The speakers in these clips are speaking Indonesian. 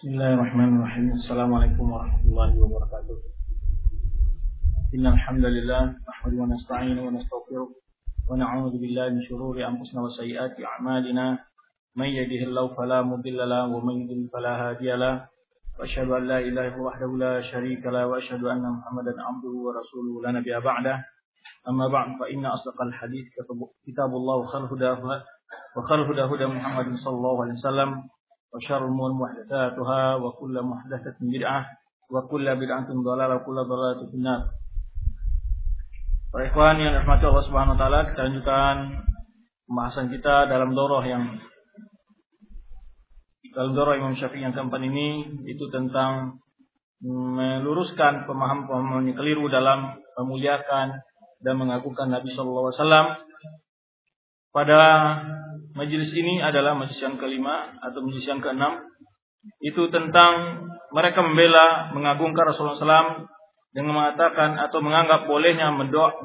بسم الله الرحمن الرحيم السلام عليكم ورحمة الله وبركاته إن الحمد لله نحمده ونستعينه ونستغفره ونعوذ بالله من شرور أنفسنا وسيئات أعمالنا من يهده الله فلا مضل له ومن يضلل فلا هادي له وأشهد أن لا إله إلا وحده لا شريك له وأشهد أن محمدا عبده ورسوله لا نبي بعده أما بعد فإن أصدق الحديث كتاب الله وخير هدى وخير هدى هدى محمد صلى الله عليه وسلم وشر الأمور محدثاتها وكل محدثة بدعة وكل بدعة ضلالة وكل ضلالة في النار Para ikhwan yang dirahmati Allah Subhanahu wa taala, kita lanjutkan pembahasan kita dalam doroh yang dalam doroh Imam Syafi'i yang keempat ini itu tentang meluruskan pemahaman-pemahaman yang keliru dalam memuliakan dan mengagungkan Nabi Shallallahu Alaihi Wasallam. Pada majelis ini adalah majelis yang kelima atau majelis yang keenam. Itu tentang mereka membela, mengagungkan Rasulullah SAW dengan mengatakan atau menganggap bolehnya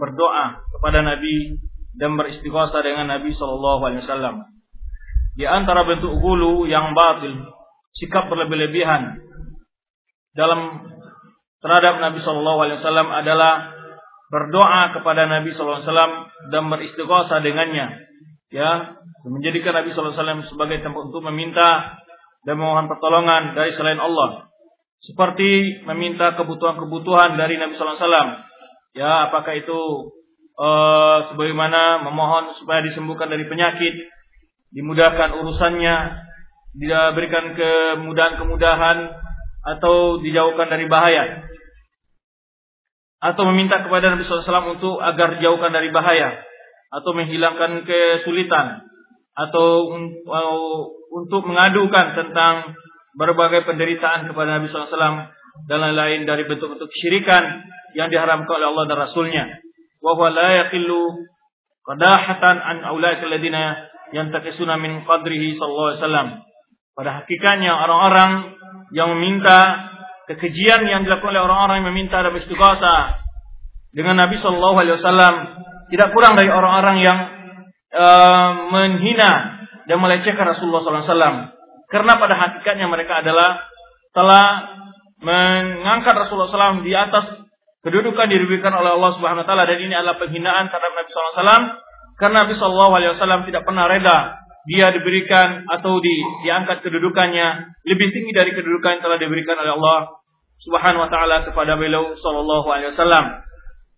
berdoa kepada Nabi dan beristighosah dengan Nabi Shallallahu Alaihi Wasallam. Di antara bentuk gulu yang batil, sikap berlebih-lebihan dalam terhadap Nabi Shallallahu Alaihi Wasallam adalah berdoa kepada Nabi Shallallahu Alaihi Wasallam dan beristighosah dengannya, ya menjadikan Nabi Shallallahu Alaihi Wasallam sebagai tempat untuk meminta dan memohon pertolongan dari selain Allah seperti meminta kebutuhan-kebutuhan dari Nabi Sallallahu Alaihi Wasallam. Ya, apakah itu uh, sebagaimana memohon supaya disembuhkan dari penyakit, dimudahkan urusannya, diberikan kemudahan-kemudahan atau dijauhkan dari bahaya. Atau meminta kepada Nabi Wasallam untuk agar dijauhkan dari bahaya atau menghilangkan kesulitan atau untuk mengadukan tentang berbagai penderitaan kepada Nabi SAW dan lain-lain dari bentuk-bentuk syirikan yang diharamkan oleh Allah dan Rasulnya. Wa huwa la yaqillu qadahatan an aulaikal ladina yantakisuna min qadrihi wasallam. Pada hakikatnya orang-orang yang meminta kekejian yang dilakukan oleh orang-orang yang meminta dan istighosah dengan Nabi sallallahu alaihi wasallam tidak kurang dari orang-orang yang uh, menghina dan melecehkan Rasulullah sallallahu alaihi wasallam. Karena pada hakikatnya mereka adalah telah mengangkat Rasulullah SAW di atas kedudukan diberikan oleh Allah Subhanahu Wa Taala dan ini adalah penghinaan terhadap Nabi SAW karena Nabi Shallallahu Alaihi Wasallam tidak pernah reda dia diberikan atau di, diangkat kedudukannya lebih tinggi dari kedudukan yang telah diberikan oleh Allah Subhanahu Wa Taala kepada beliau Shallallahu Alaihi Wasallam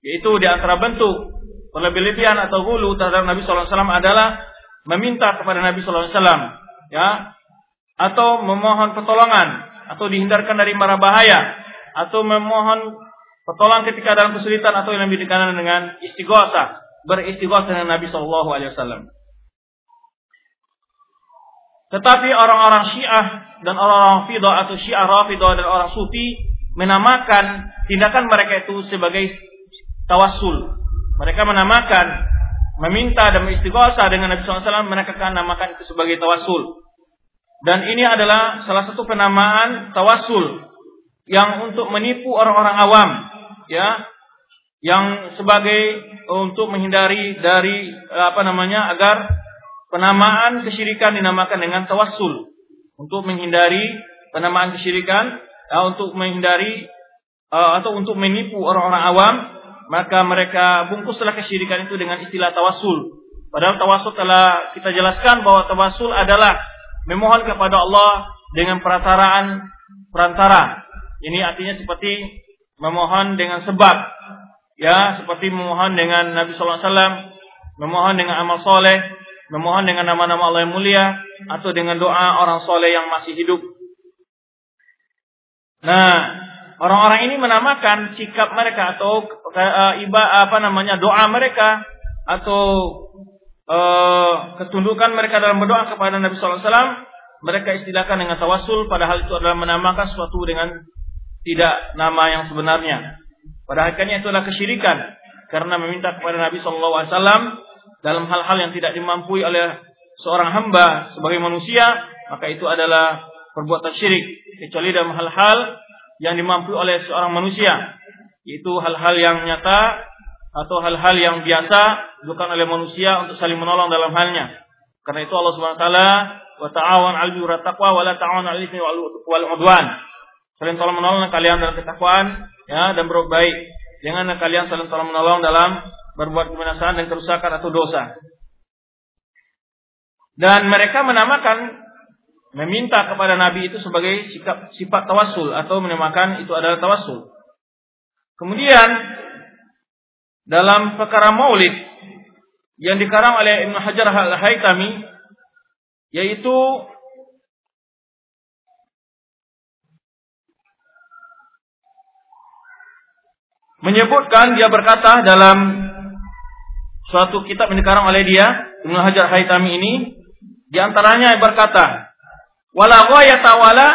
yaitu di antara bentuk perlebih-lebihan atau hulu terhadap Nabi Shallallahu Alaihi Wasallam adalah meminta kepada Nabi Shallallahu Alaihi Wasallam ya atau memohon pertolongan atau dihindarkan dari mara bahaya atau memohon pertolongan ketika dalam kesulitan atau yang lebih dikenal dengan istighosah beristighosah dengan Nabi Shallallahu Alaihi Wasallam. Tetapi orang-orang Syiah dan orang-orang Fidah atau Syiah Rafidah dan orang Sufi menamakan tindakan mereka itu sebagai tawassul. Mereka menamakan meminta dan beristighosah dengan Nabi SAW mereka akan namakan itu sebagai tawassul. Dan ini adalah salah satu penamaan tawasul yang untuk menipu orang-orang awam, ya, yang sebagai untuk menghindari dari apa namanya agar penamaan kesyirikan dinamakan dengan tawasul untuk menghindari penamaan kesyirikan ya, untuk menghindari uh, atau untuk menipu orang-orang awam maka mereka bungkuslah kesyirikan itu dengan istilah tawasul padahal tawasul telah kita jelaskan bahwa tawasul adalah memohon kepada Allah dengan perataraan perantara. Ini artinya seperti memohon dengan sebab, ya, seperti memohon dengan Nabi Wasallam, memohon dengan amal soleh, memohon dengan nama-nama Allah yang mulia, atau dengan doa orang soleh yang masih hidup. Nah, orang-orang ini menamakan sikap mereka atau uh, iba apa namanya doa mereka atau uh, ketundukan mereka dalam berdoa kepada Nabi Wasallam, mereka istilahkan dengan tawasul, padahal itu adalah menamakan sesuatu dengan tidak nama yang sebenarnya. Pada akhirnya itu adalah kesyirikan karena meminta kepada Nabi Wasallam dalam hal-hal yang tidak dimampui oleh seorang hamba sebagai manusia, maka itu adalah perbuatan syirik kecuali dalam hal-hal yang dimampui oleh seorang manusia, yaitu hal-hal yang nyata atau hal-hal yang biasa bukan oleh manusia untuk saling menolong dalam halnya. Karena itu Allah Subhanahu wa taala wa ta'awan 'alal birri taqwa wa la ta'awanu 'alal itsmi wal 'udwan. Saling tolong menolong kalian dalam ketakwaan ya dan berbuat baik. Jangan kalian saling tolong menolong dalam berbuat kebinasaan dan kerusakan atau dosa. Dan mereka menamakan meminta kepada Nabi itu sebagai sikap, sifat tawasul atau menamakan itu adalah tawasul. Kemudian dalam perkara maulid yang dikarang oleh Ibnu Hajar Al-Haytami yaitu menyebutkan dia berkata dalam suatu kitab yang dikarang oleh dia Ibnu Hajar Haytami ini di antaranya berkata wala ghayata wala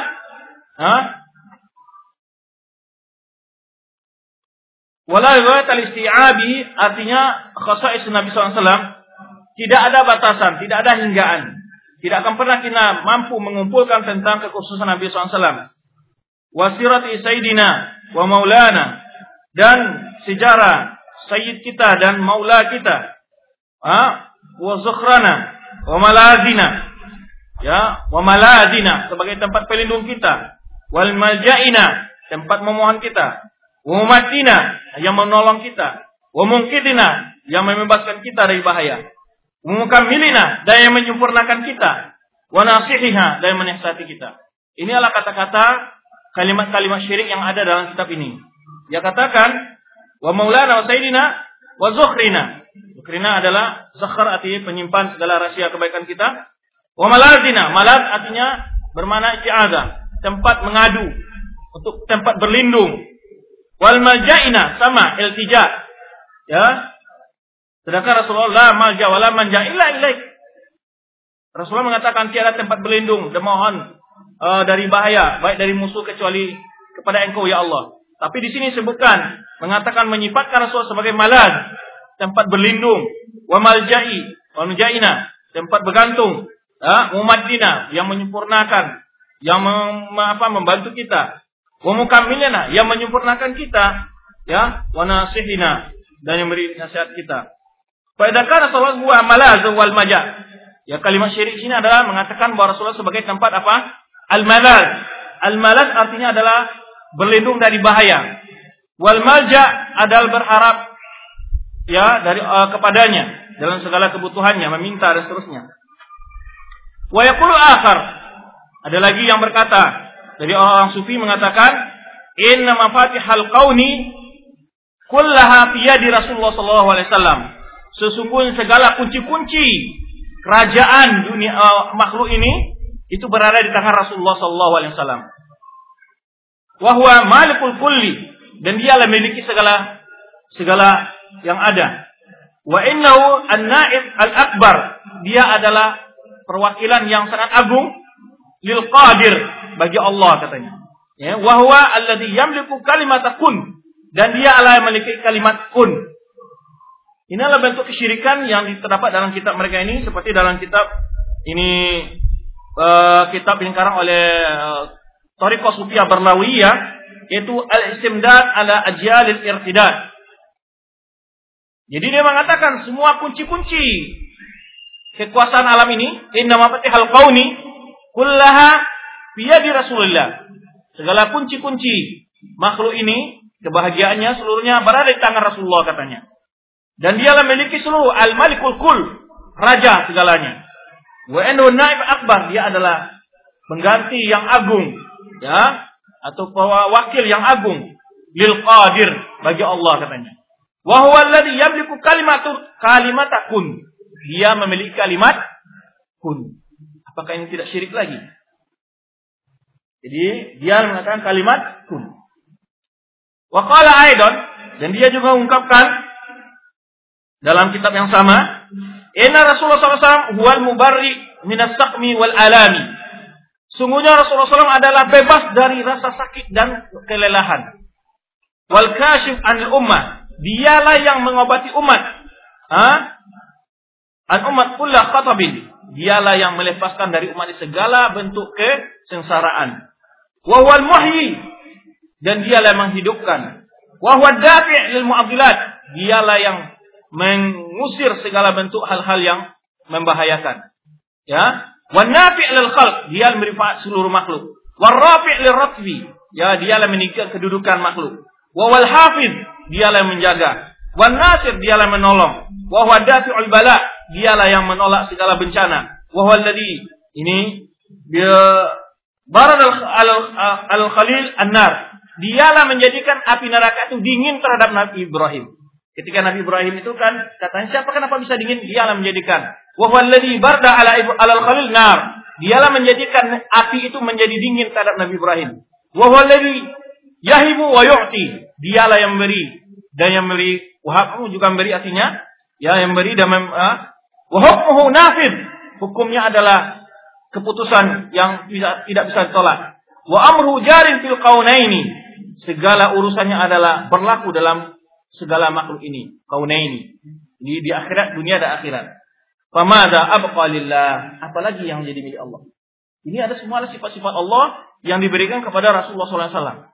ha wala ghayata isti'abi artinya khasais Nabi SAW tidak ada batasan, tidak ada hinggaan. Tidak akan pernah kita mampu mengumpulkan tentang kekhususan Nabi SAW. Wasirati Sayyidina wa Maulana dan sejarah sayyid kita dan maula kita. Ha? Wa zukhrana wa malazina. Ya wa malazina sebagai tempat pelindung kita. Wal maljaina tempat memohon kita. Wa mumatina yang menolong kita. Wa mungkidina yang membebaskan kita dari bahaya. Wa mukammilina dan yang menyempurnakan kita. Wa nasihiha dan yang menasihati kita. Ini adalah kata-kata kalimat-kalimat syirik yang ada dalam kitab ini. Dia katakan wa maulana wa sayyidina wa zukhrina. Zukhrina adalah zakhar artinya penyimpan segala rahasia kebaikan kita. Wa malazina, malaz artinya bermana isti'adzah, tempat mengadu, untuk tempat berlindung. Wal maljaina sama iltija. Ya. Sedangkan Rasulullah malja wala manja illa ilaik. Rasulullah mengatakan tiada tempat berlindung dan mohon uh, dari bahaya baik dari musuh kecuali kepada engkau ya Allah. Tapi di sini sebutkan mengatakan menyifatkan Rasul sebagai malad, tempat berlindung, wa maljai, wa tempat bergantung, ya, yang menyempurnakan, yang mem, apa, membantu kita, wa mukammilina yang menyempurnakan kita, ya, wa nasihina dan yang beri nasihat kita. Faidakan Rasulullah huwa malaz wal maja. Ya kalimat syirik sini adalah mengatakan bahwa Rasulullah sebagai tempat apa? Al-malaz. Al-malaz artinya adalah berlindung dari bahaya. Wal malja adalah berharap ya dari uh, kepadanya dalam segala kebutuhannya, meminta dan seterusnya. Wa yaqulu akhar ada lagi yang berkata dari orang sufi mengatakan inna mafatihal qauni kullaha fi yadi Rasulullah sallallahu alaihi wasallam. Sesungguhnya segala kunci-kunci kerajaan dunia uh, makhluk ini itu berada di tangan Rasulullah sallallahu alaihi wasallam wahwa malikul kulli dan dialah memiliki segala segala yang ada. Wa innahu an-naib al-akbar. Dia adalah perwakilan yang sangat agung lil qadir bagi Allah katanya. Ya, wahwa alladhi yamliku kalimat kun dan dia adalah yang memiliki kalimat kun. Inilah bentuk kesyirikan yang terdapat dalam kitab mereka ini seperti dalam kitab ini uh, kitab yang oleh uh, Tariqah Sufiyah Barlawiyah yaitu al-istimdad ala ajyalil irtidad. Jadi dia mengatakan semua kunci-kunci kekuasaan alam ini inna mafatihal qauni kullaha di Rasulullah. Segala kunci-kunci makhluk ini kebahagiaannya seluruhnya berada di tangan Rasulullah katanya. Dan dialah memiliki seluruh al-malikul kul, raja segalanya. Wa naib akbar, dia adalah pengganti yang agung ya atau wakil yang agung lil qadir bagi Allah katanya. Wa huwa alladhi yamliku kalimatu kalimat kun. Dia memiliki kalimat kun. Apakah ini tidak syirik lagi? Jadi dia mengatakan kalimat kun. Wa qala aidan dan dia juga mengungkapkan dalam kitab yang sama, Inna Rasulullah SAW huwal mubarri minas saqmi wal alami. Sungguhnya Rasulullah SAW adalah bebas dari rasa sakit dan kelelahan. Wal kashif anil ummah. Dialah yang mengobati umat. Ha? An umat pula khatabin. Dialah yang melepaskan dari umat segala bentuk kesengsaraan. Wahwal muhyi. Dan dialah yang menghidupkan. Wahwal dafi' lil mu'abdilat. Dialah yang mengusir segala bentuk hal-hal yang membahayakan. Ya, Wan nafi' lil khalq, dia memberi manfaat seluruh makhluk. War rafi' lil ratbi, ya dialah meninggikan kedudukan makhluk. Wa wal hafiz, dialah yang menjaga. Wan nasir, dialah menolong. Wa huwa dafi'ul bala, dialah yang menolak segala bencana. Wa huwa alladhi, ini dia barad al-khalil an-nar. Dialah menjadikan api neraka itu dingin terhadap Nabi Ibrahim. Ketika Nabi Ibrahim itu kan katanya siapa kenapa bisa dingin? Dialah menjadikan. Wa huwallazi barda ala alal khalil nar. Dialah menjadikan api itu menjadi dingin terhadap Nabi Ibrahim. Wa huwallazi yahibu wa yu'ti. Dialah yang memberi dan yang memberi wahab juga memberi artinya ya yang memberi dan mem, uh, wa hukmuhu nafid. Hukumnya adalah keputusan yang tidak tidak bisa ditolak. Wa amru jarin fil qaunaini. Segala urusannya adalah berlaku dalam segala makhluk ini, kaunaini. Di di akhirat, dunia dan akhirat. Abqa lillah, apalagi yang menjadi milik Allah. Ini ada semua sifat-sifat Allah yang diberikan kepada Rasulullah SAW.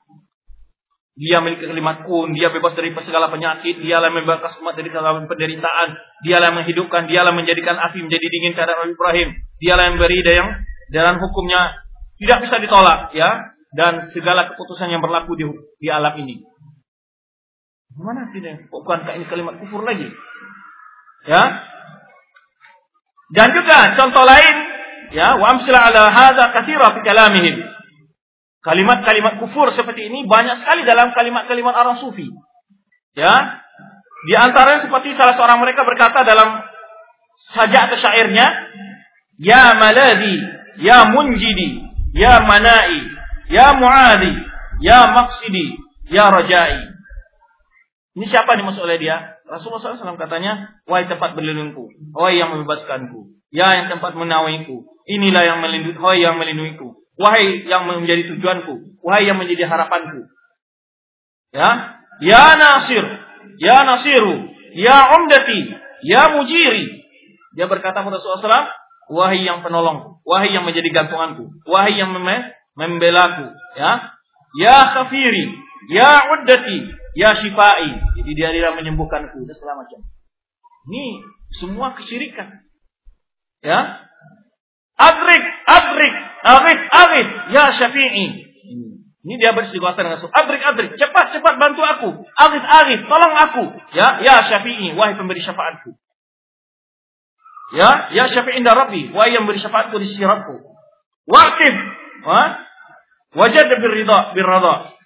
Dia memiliki kalimat kun, dia bebas dari segala penyakit, dialah membebas umat dari segala penderitaan, dialah menghidupkan, dialah menjadikan api menjadi dingin terhadap Nabi Ibrahim, dialah yang beri yang dalam hukumnya tidak bisa ditolak, ya, dan segala keputusan yang berlaku di, di alam ini. Mana tidak? Bukankah ini kalimat kufur lagi? Ya. Dan juga contoh lain, ya, wa amsila ala hadza katsira fi kalamihim. Kalimat-kalimat kufur seperti ini banyak sekali dalam kalimat-kalimat orang sufi. Ya. Di antaranya seperti salah seorang mereka berkata dalam sajak atau syairnya, Ya maladi, ya munjidi, ya manai, ya muadi, ya maksidi, ya rajai. Ini siapa dimaksud oleh dia? Rasulullah SAW katanya, wahai tempat berlindungku, wahai yang membebaskanku, ya yang tempat menawiku, inilah yang melindungi, wahai yang melindungiku, wahai yang menjadi tujuanku, wahai yang menjadi harapanku. Ya, ya Nasir, ya Nasiru, ya Umdati, ya Mujiri. Dia berkata kepada Rasulullah wahai yang penolong, wahai yang menjadi gantunganku, wahai yang mem membelaku, ya, ya Khafiri, ya Uddati, Ya Shifai. Jadi dia tidak menyembuhkanku dan segala macam. Ini semua kesyirikan. Ya. Adrik, adrik, adrik, adrik. Ya Syafi'i. Ini dia bersikuatan dengan suruh. Adrik, adrik. Cepat, cepat bantu aku. Arif, arif. Tolong aku. Ya, ya Syafi'i. Wahai pemberi syafaatku. Ya, ya Syafi'i indah Rabbi. Wahai yang beri syafaatku di sisi Rabbku. Waqif. Wajad birrida, birrada.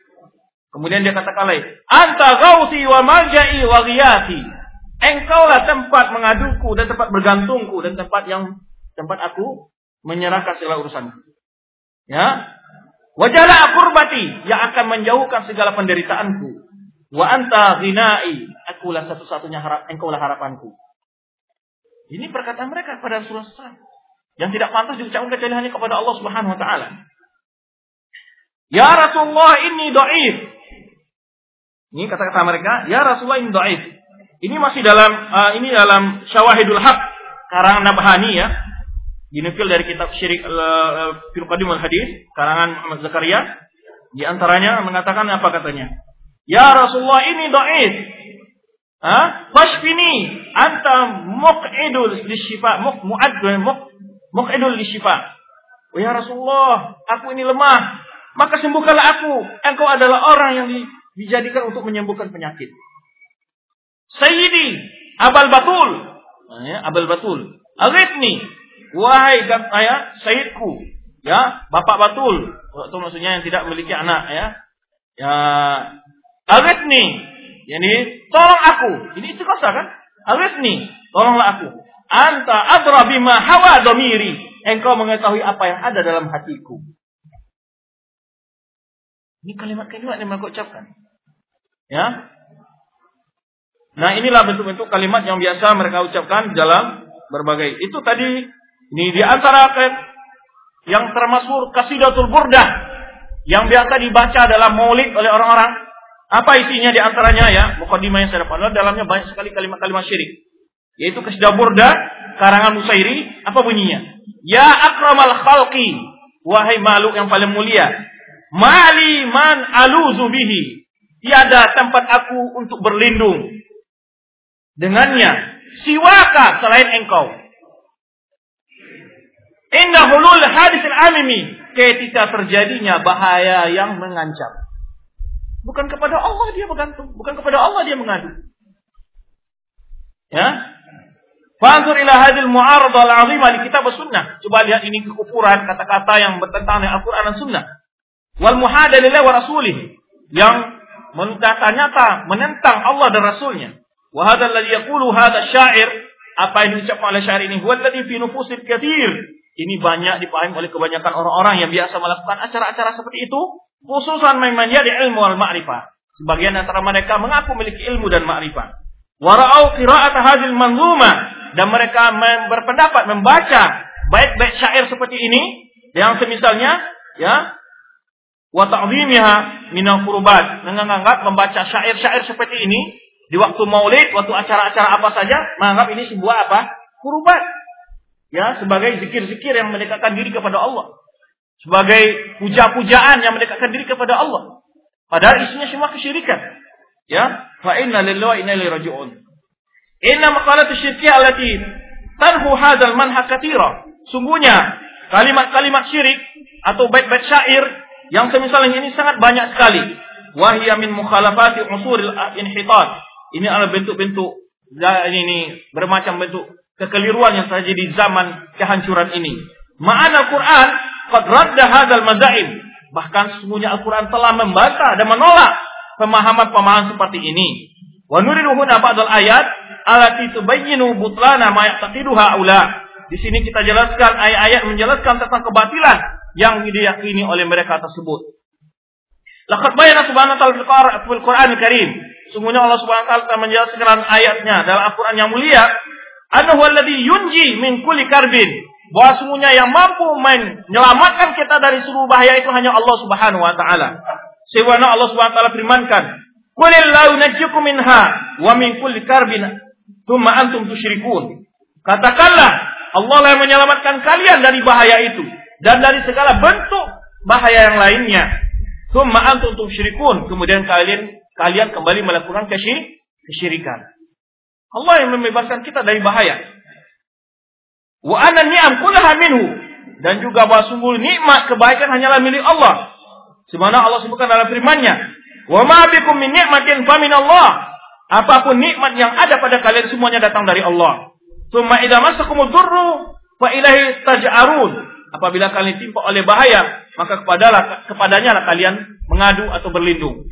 Kemudian dia katakan lagi, "Anta gauti wa maljai wa ghiyati." Engkaulah tempat mengaduku dan tempat bergantungku dan tempat yang tempat aku menyerahkan segala urusanku. Ya. Wajala akurbati yang akan menjauhkan segala penderitaanku. Wa anta ghinai, akulah satu-satunya harap, engkaulah harapanku. Ini perkataan mereka kepada Rasulullah. Yang tidak pantas diucapkan kecuali hanya kepada Allah Subhanahu wa taala. Ya Rasulullah ini doif. Ini kata-kata mereka, ya Rasulullah ini dhaif. Ini masih dalam uh, ini dalam Syawahidul Haq karangan Nabhani ya. Dinukil dari kitab Syirik uh, Fil Qadimul Hadis karangan Muhammad Zakaria. Di antaranya mengatakan apa katanya? Ya Rasulullah ini dhaif. Ah, fashfini anta muqidul lisyifa, muq muad muq muqidul. Oh ya Rasulullah, aku ini lemah, maka sembuhkanlah aku. Engkau adalah orang yang di dijadikan untuk menyembuhkan penyakit. Sayyidi Abal Batul, nah, ya, Abal Batul, Aritni, wahai ya, Sayyidku, ya, Bapak Batul, itu maksudnya yang tidak memiliki anak, ya, ya, Aritni, yani tolong aku, ini itu kosa kan? Aritni, tolonglah aku. Anta adra bima hawa domiri. Engkau mengetahui apa yang ada dalam hatiku. Ini kalimat-kalimat yang mereka ucapkan. Ya. Nah inilah bentuk-bentuk kalimat yang biasa mereka ucapkan dalam berbagai. Itu tadi ini di antara yang termasuk kasidatul burdah yang biasa dibaca dalam maulid oleh orang-orang. Apa isinya di antaranya ya? Mukadimah yang saya dapat dalamnya banyak sekali kalimat-kalimat syirik. Yaitu kasidah burdah karangan Musairi, apa bunyinya? Ya akramal khalqi, wahai makhluk yang paling mulia, Mali man aluzu bihi. Tiada tempat aku untuk berlindung dengannya. Siwaka selain engkau. Indah hulul hadis al-amimi ketika terjadinya bahaya yang mengancam. Bukan kepada Allah dia bergantung, bukan kepada Allah dia mengadu. Ya. Fanzur ila hadil mu'arad al-azimah di kitab sunnah. Coba lihat ini kekufuran kata-kata yang bertentangan dengan Al-Quran dan Sunnah. Wal muhada lillahi wa rasulih. Yang nyata menentang Allah dan Rasulnya. Wa hadha alladhi yaqulu hadha syair apa yang diucapkan oleh syair ini huwa alladhi fi nufusil ini banyak dipahami oleh kebanyakan orang-orang yang biasa melakukan acara-acara seperti itu, khususan memang di ilmu al ma'rifah. Sebagian antara mereka mengaku memiliki ilmu dan ma'rifah. Wara'au qira'at hadil manzuma dan mereka berpendapat membaca baik-baik syair seperti ini yang semisalnya ya wa ta'zimiha minal qurbat menganggap membaca syair-syair seperti ini di waktu maulid, waktu acara-acara apa saja menganggap ini sebuah apa? Kurbat ya sebagai zikir-zikir yang mendekatkan diri kepada Allah. Sebagai puja-pujaan yang mendekatkan diri kepada Allah. Padahal isinya semua kesyirikan. Ya fa inna lillahi wa inna ilaihi raji'un. Inna maqalat syirkiyah allati tanhu hadzal manhaj sungguhnya kalimat-kalimat syirik atau bait-bait syair yang semisalnya ini sangat banyak sekali wahya min mukhalafati usuril inhitat ini adalah bentuk-bentuk ini, ini bermacam bentuk kekeliruan yang terjadi di zaman kehancuran ini. Ma'ana Al-Quran qad radda hadzal mazaim. Bahkan sesungguhnya Al-Quran telah membantah dan menolak pemahaman-pemahaman seperti ini. Wa nuridu huna ba'dal ayat allati tubayyinu butlana ma yaqtiduha aula. Di sini kita jelaskan ayat-ayat menjelaskan tentang kebatilan yang diyakini oleh mereka tersebut. Laqad bayyana subhanahu wa ta'ala fil Qur'an Karim. Sungguhnya Allah Subhanahu wa taala telah menjelaskan ayatnya dalam Al-Qur'an yang mulia Annahu alladhi yunji min kulli karbin. Bahwa semuanya yang mampu menyelamatkan kita dari seluruh bahaya itu hanya Allah Subhanahu wa taala. Sebagaimana Allah Subhanahu wa taala firmankan, "Qulillahu najjukum minha wa min kulli karbin tsumma antum tusyrikun." Katakanlah, Allah yang menyelamatkan kalian dari bahaya itu dan dari segala bentuk bahaya yang lainnya. Tsumma antum tusyrikun. Kemudian kalian kalian kembali melakukan kesyirikan. Allah yang membebaskan kita dari bahaya. Wa ana ni'am kullaha minhu dan juga bahwa sungguh nikmat kebaikan hanyalah milik Allah. Sebagaimana Allah sebutkan dalam firman-Nya, "Wa ma bikum min ni'matin fa min Allah." Apa pun nikmat yang ada pada kalian semuanya datang dari Allah. Tsumma idza masakumud durru fa ilaihi taj'arun. Apabila kalian timpa oleh bahaya, maka kepadalah kepadanya lah kalian mengadu atau berlindung.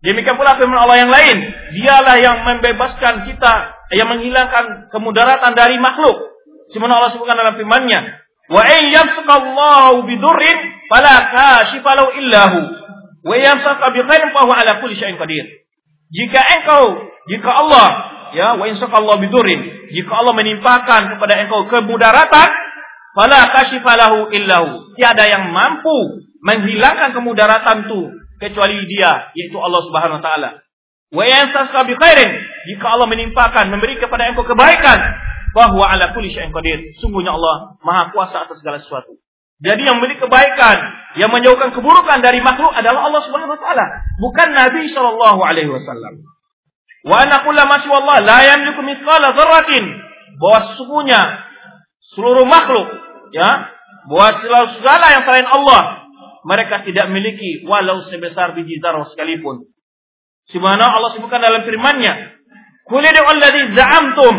Demikian pula firman Allah yang lain, dialah yang membebaskan kita, yang menghilangkan kemudaratan dari makhluk. Sebagaimana Allah sebutkan dalam firman-Nya, "Wa in yamsakallahu bidurrin fala kashifa lahu illahu, wa yamsaka bi fa huwa ala kulli syai'in qadir." Jika engkau, jika Allah, ya, wa in bidurrin, jika Allah menimpakan kepada engkau kemudaratan, fala kashifa lahu illahu. Tiada yang mampu menghilangkan kemudaratan itu kecuali Dia yaitu Allah Subhanahu wa taala. Wa yansasqa bi khairin jika Allah menimpakan memberi kepada engkau kebaikan bahwa ala kulli syai'in qadir. Sungguhnya Allah Maha kuasa atas segala sesuatu. Jadi yang memberi kebaikan, yang menjauhkan keburukan dari makhluk adalah Allah Subhanahu wa taala, bukan Nabi sallallahu alaihi wasallam. Wa anna kulla ma la yamliku mithqala dzarratin. Bahwa sesungguhnya seluruh makhluk ya, bahwa segala yang selain Allah mereka tidak memiliki walau sebesar biji zarah sekalipun. Sebagaimana Allah sebutkan dalam firman-Nya, "Qul alladzi za'amtum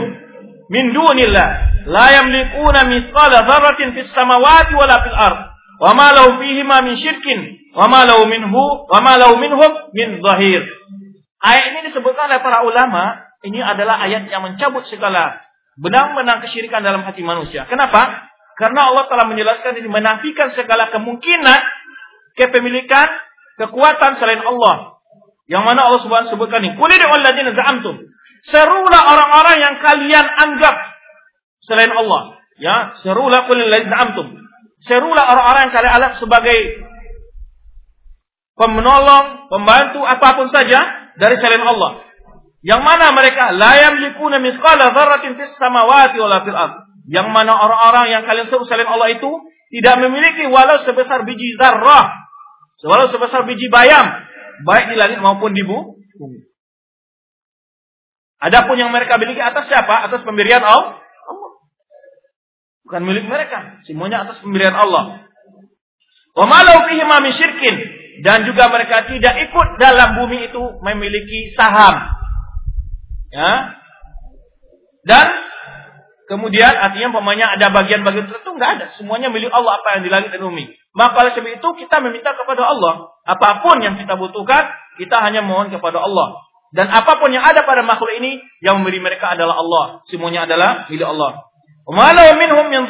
min dunillah la yamlikuna mithqala dzarratin fis samawati wala fil ard, wa ma lahu ma min syirkin, wa ma lahu minhu wa ma lahu minhum min zahir." Ayat ini disebutkan oleh para ulama, ini adalah ayat yang mencabut segala benang-benang kesyirikan dalam hati manusia. Kenapa? Karena Allah telah menjelaskan ini menafikan segala kemungkinan kepemilikan kekuatan selain Allah. Yang mana Allah Subhanahu sebutkan ini. Qul za'amtum. Serulah orang-orang yang kalian anggap selain Allah. Ya, serulah qul alladzina za'amtum. Serulah orang-orang yang kalian anggap sebagai pemenolong, pembantu apa pun saja dari selain Allah. Yang mana mereka la yamlikuna misqala dzarratin fis samawati wala fil ard. Yang mana orang-orang yang kalian seru selain Allah itu tidak memiliki walau sebesar biji zarrah Walau sebesar biji bayam, baik di langit maupun di bumi. Adapun yang mereka miliki atas siapa? Atas pemberian Allah. Bukan milik mereka. Semuanya atas pemberian Allah. Wa malau fihi ma syirkin dan juga mereka tidak ikut dalam bumi itu memiliki saham. Ya. Dan kemudian artinya pemainnya ada bagian-bagian tertentu enggak ada, semuanya milik Allah apa yang di langit dan bumi. Maka oleh sebab itu kita meminta kepada Allah, apa pun yang kita butuhkan, kita hanya mohon kepada Allah. Dan apa pun yang ada pada makhluk ini yang memberi mereka adalah Allah. Semuanya adalah milik Allah. Walau minhum min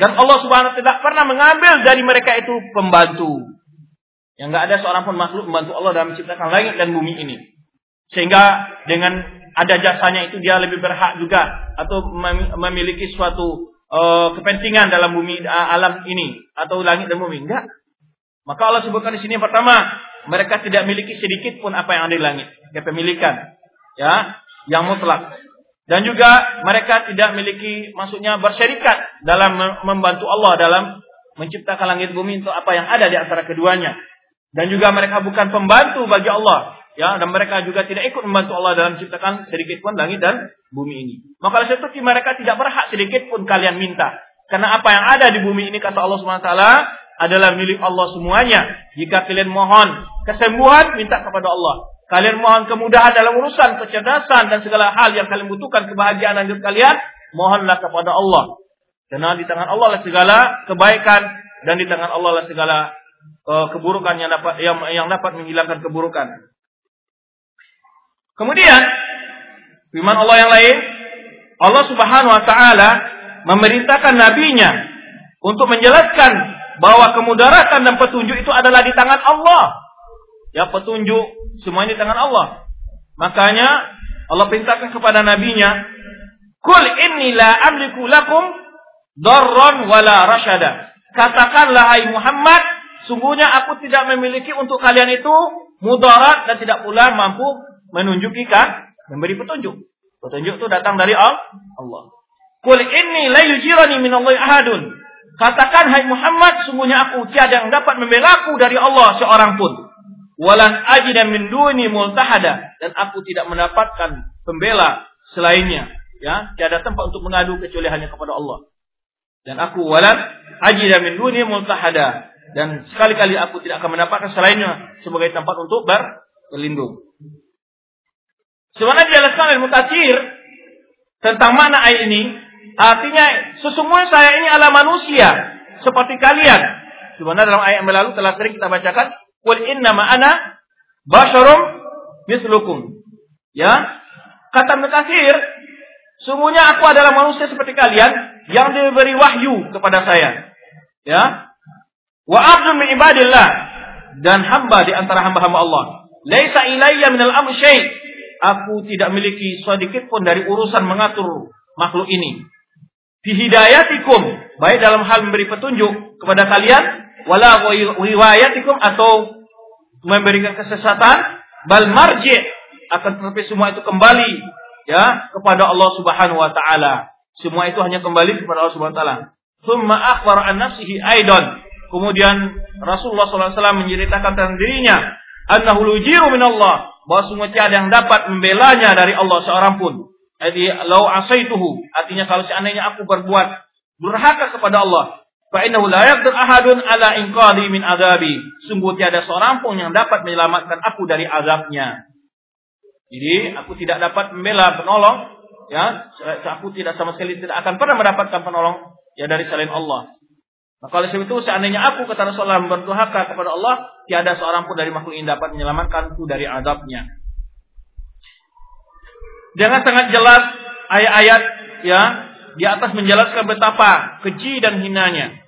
dan Allah Subhanahu tidak pernah mengambil dari mereka itu pembantu. Yang enggak ada seorang pun makhluk membantu Allah dalam menciptakan langit dan bumi ini. Sehingga dengan ada jasanya itu dia lebih berhak juga atau memiliki suatu uh, kepentingan dalam bumi uh, alam ini atau langit dan bumi. Enggak. Maka Allah sebutkan di sini yang pertama, mereka tidak memiliki sedikit pun apa yang ada di langit, kepemilikan. Ya, yang mutlak. Dan juga mereka tidak memiliki maksudnya bersyarikat dalam membantu Allah dalam menciptakan langit bumi untuk apa yang ada di antara keduanya. Dan juga mereka bukan pembantu bagi Allah. Ya, dan mereka juga tidak ikut membantu Allah dalam menciptakan sedikit pun langit dan bumi ini. Maka seperti mereka tidak berhak sedikit pun kalian minta. Karena apa yang ada di bumi ini kata Allah SWT adalah milik Allah semuanya. Jika kalian mohon kesembuhan, minta kepada Allah. Kalian mohon kemudahan dalam urusan kecerdasan dan segala hal yang kalian butuhkan kebahagiaan hidup kalian, mohonlah kepada Allah. Karena di tangan Allah lah segala kebaikan dan di tangan Allah lah segala uh, keburukan yang dapat yang, yang dapat menghilangkan keburukan. Kemudian firman Allah yang lain, Allah Subhanahu wa taala memerintahkan nabinya untuk menjelaskan bahwa kemudaratan dan petunjuk itu adalah di tangan Allah. Ya petunjuk semua ini tangan Allah. Makanya Allah perintahkan kepada nabinya, "Kul inni la amliku lakum darran wala rasyada." Katakanlah hai Muhammad, sungguhnya aku tidak memiliki untuk kalian itu mudarat dan tidak pula mampu menunjuki kan memberi petunjuk. Petunjuk itu datang dari Allah. Kul inni la yujirani min Allah ahadun. Katakan hai Muhammad, sungguhnya aku tiada yang dapat membelaku dari Allah seorang pun walan ajida min duni multahada dan aku tidak mendapatkan pembela selainnya ya tiada tempat untuk mengadu kecuali hanya kepada Allah dan aku walan ajida min duni multahada dan sekali-kali aku tidak akan mendapatkan selainnya sebagai tempat untuk ber berlindung sebenarnya dijelaskan oleh mutakhir tentang mana ayat ini artinya sesungguhnya saya ini adalah manusia seperti kalian sebenarnya dalam ayat lalu telah sering kita bacakan Qul inna ana basyarum mislukum. Ya. Kata Mutakhir, sungguhnya aku adalah manusia seperti kalian yang diberi wahyu kepada saya. Ya. Wa abdun min ibadillah dan hamba di antara hamba-hamba Allah. Laisa ilayya minal amr syai. Aku tidak memiliki sedikit pun dari urusan mengatur makhluk ini. Fi hidayatikum, baik dalam hal memberi petunjuk kepada kalian wala riwayatikum atau memberikan kesesatan bal marji akan tetapi semua itu kembali ya kepada Allah Subhanahu wa taala. Semua itu hanya kembali kepada Allah Subhanahu wa taala. Tsumma akhbar an nafsihi aidan. Kemudian Rasulullah SAW menceritakan tentang dirinya, annahu lujiru min Allah, bahwa semua tiada yang dapat membelanya dari Allah seorang pun. Jadi, lau asaituhu, artinya kalau seandainya aku berbuat durhaka kepada Allah, Fa'innahu la yaqdir ahadun ala inqadi min azabi. Sungguh tiada seorang pun yang dapat menyelamatkan aku dari azabnya. Jadi aku tidak dapat membela penolong, ya, aku tidak sama sekali tidak akan pernah mendapatkan penolong ya dari selain Allah. Maka oleh sebab itu seandainya aku kata Rasulullah berduhaka kepada Allah, tiada seorang pun dari makhluk ini dapat menyelamatkanku dari azabnya. Dengan sangat jelas ayat-ayat ya di atas menjelaskan betapa keji dan hinanya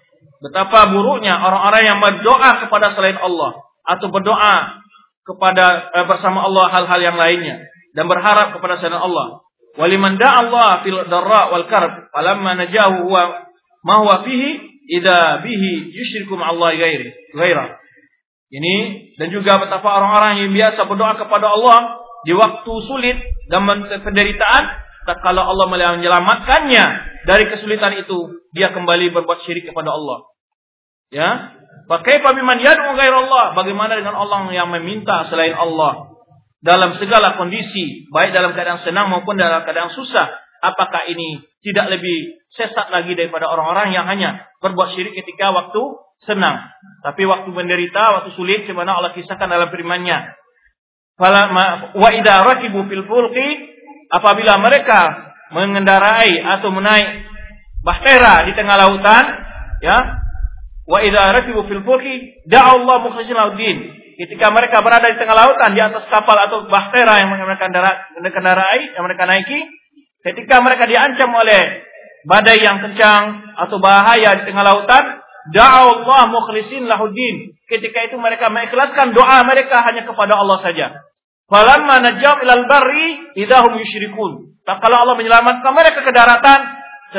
Betapa buruknya orang-orang yang berdoa kepada selain Allah atau berdoa kepada eh, bersama Allah hal-hal yang lainnya dan berharap kepada selain Allah. Waliman Allah fil darra wal karb falamma najahu huwa ma huwa fihi idza bihi yusyriku Allah ghairi ghaira. Ini dan juga betapa orang-orang yang biasa berdoa kepada Allah di waktu sulit dan penderitaan tak kalau Allah menyelamatkannya dari kesulitan itu dia kembali berbuat syirik kepada Allah. Ya. Pakai pabiman yad'u Allah. Bagaimana dengan Allah yang meminta selain Allah dalam segala kondisi, baik dalam keadaan senang maupun dalam keadaan susah. Apakah ini tidak lebih sesat lagi daripada orang-orang yang hanya berbuat syirik ketika waktu senang. Tapi waktu menderita, waktu sulit, sebagaimana Allah kisahkan dalam firman-Nya. Wa idza rakibu fil apabila mereka mengendarai atau menaik bahtera di tengah lautan, ya. Wa idza rakibu fil fulqi Allah mukhlishin Ketika mereka berada di tengah lautan di atas kapal atau bahtera yang mereka kendarai, yang mereka naiki, ketika mereka diancam oleh badai yang kencang atau bahaya di tengah lautan, Allah mukhlisin lahuddin. Ketika itu mereka mengikhlaskan doa mereka hanya kepada Allah saja. Falamma najam ilal barri idahum yusyrikun. Tak kalau Allah menyelamatkan mereka ke daratan,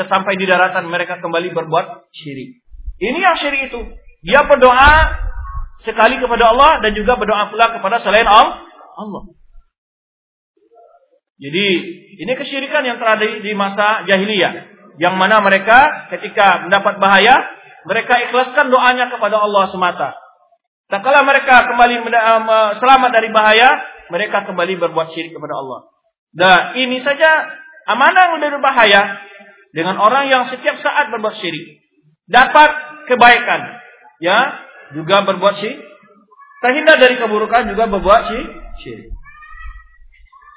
sampai di daratan mereka kembali berbuat syirik. Ini yang syirik itu. Dia berdoa sekali kepada Allah dan juga berdoa pula kepada selain Allah. Jadi ini kesyirikan yang terjadi di masa jahiliyah, yang mana mereka ketika mendapat bahaya, mereka ikhlaskan doanya kepada Allah semata. Tak kala mereka kembali eh, selamat dari bahaya, mereka kembali berbuat syirik kepada Allah. Dan ini saja amanah dari bahaya dengan orang yang setiap saat berbuat syirik. Dapat kebaikan, ya, juga berbuat syirik. Terhindar dari keburukan juga berbuat syirik.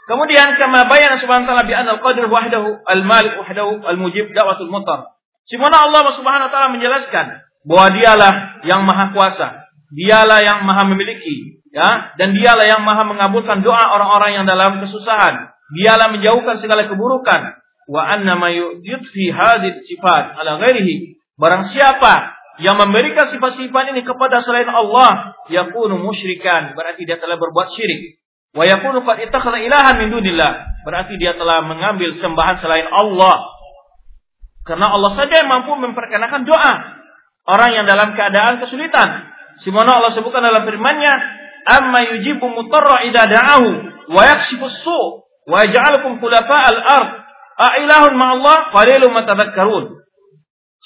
Kemudian kama bayana subhanahu wa ta'ala bi anna al-qadir wahdahu al-malik wahdahu al-mujib da'watul mutar. Simana Allah Subhanahu wa taala menjelaskan bahwa dialah yang maha kuasa, dialah yang maha memiliki, ya, dan dialah yang maha mengabulkan doa orang-orang yang dalam kesusahan. Dialah menjauhkan segala keburukan. Wa anna ma yudfi hadhihi sifat ala ghairihi. Barang siapa yang memberikan sifat-sifat ini kepada selain Allah yakunu musyrikan berarti dia telah berbuat syirik wa yakunu qad ittakhadha ilahan min dunillah. Berarti dia telah mengambil sembahan selain Allah. Karena Allah saja yang mampu memperkenakan doa orang yang dalam keadaan kesulitan. Simona Allah sebutkan dalam firman-Nya amma yujibu mutarra idza da'ahu wa yakshifu su wa yaj'alukum khulafa al-ard a ilahun ma'allah qalilum ma tadhakkarun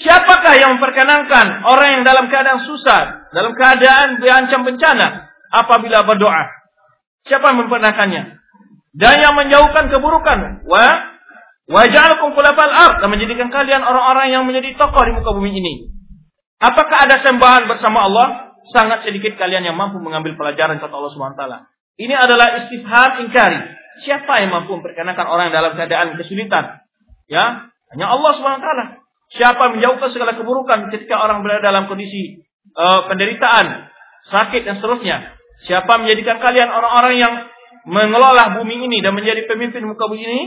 Siapakah yang memperkenankan orang yang dalam keadaan susah, dalam keadaan diancam bencana apabila berdoa? Siapa yang memperkenankannya? Dan yang menjauhkan keburukan. Wa waja'alakum khulafal ard dan menjadikan kalian orang-orang yang menjadi tokoh di muka bumi ini. Apakah ada sembahan bersama Allah? Sangat sedikit kalian yang mampu mengambil pelajaran kata Allah SWT. Ini adalah istifham ingkari. Siapa yang mampu memperkenankan orang dalam keadaan kesulitan? Ya, hanya Allah SWT. Siapa menjauhkan segala keburukan ketika orang berada dalam kondisi uh, penderitaan, sakit dan seterusnya. Siapa menjadikan kalian orang-orang yang mengelola bumi ini dan menjadi pemimpin muka bumi ini?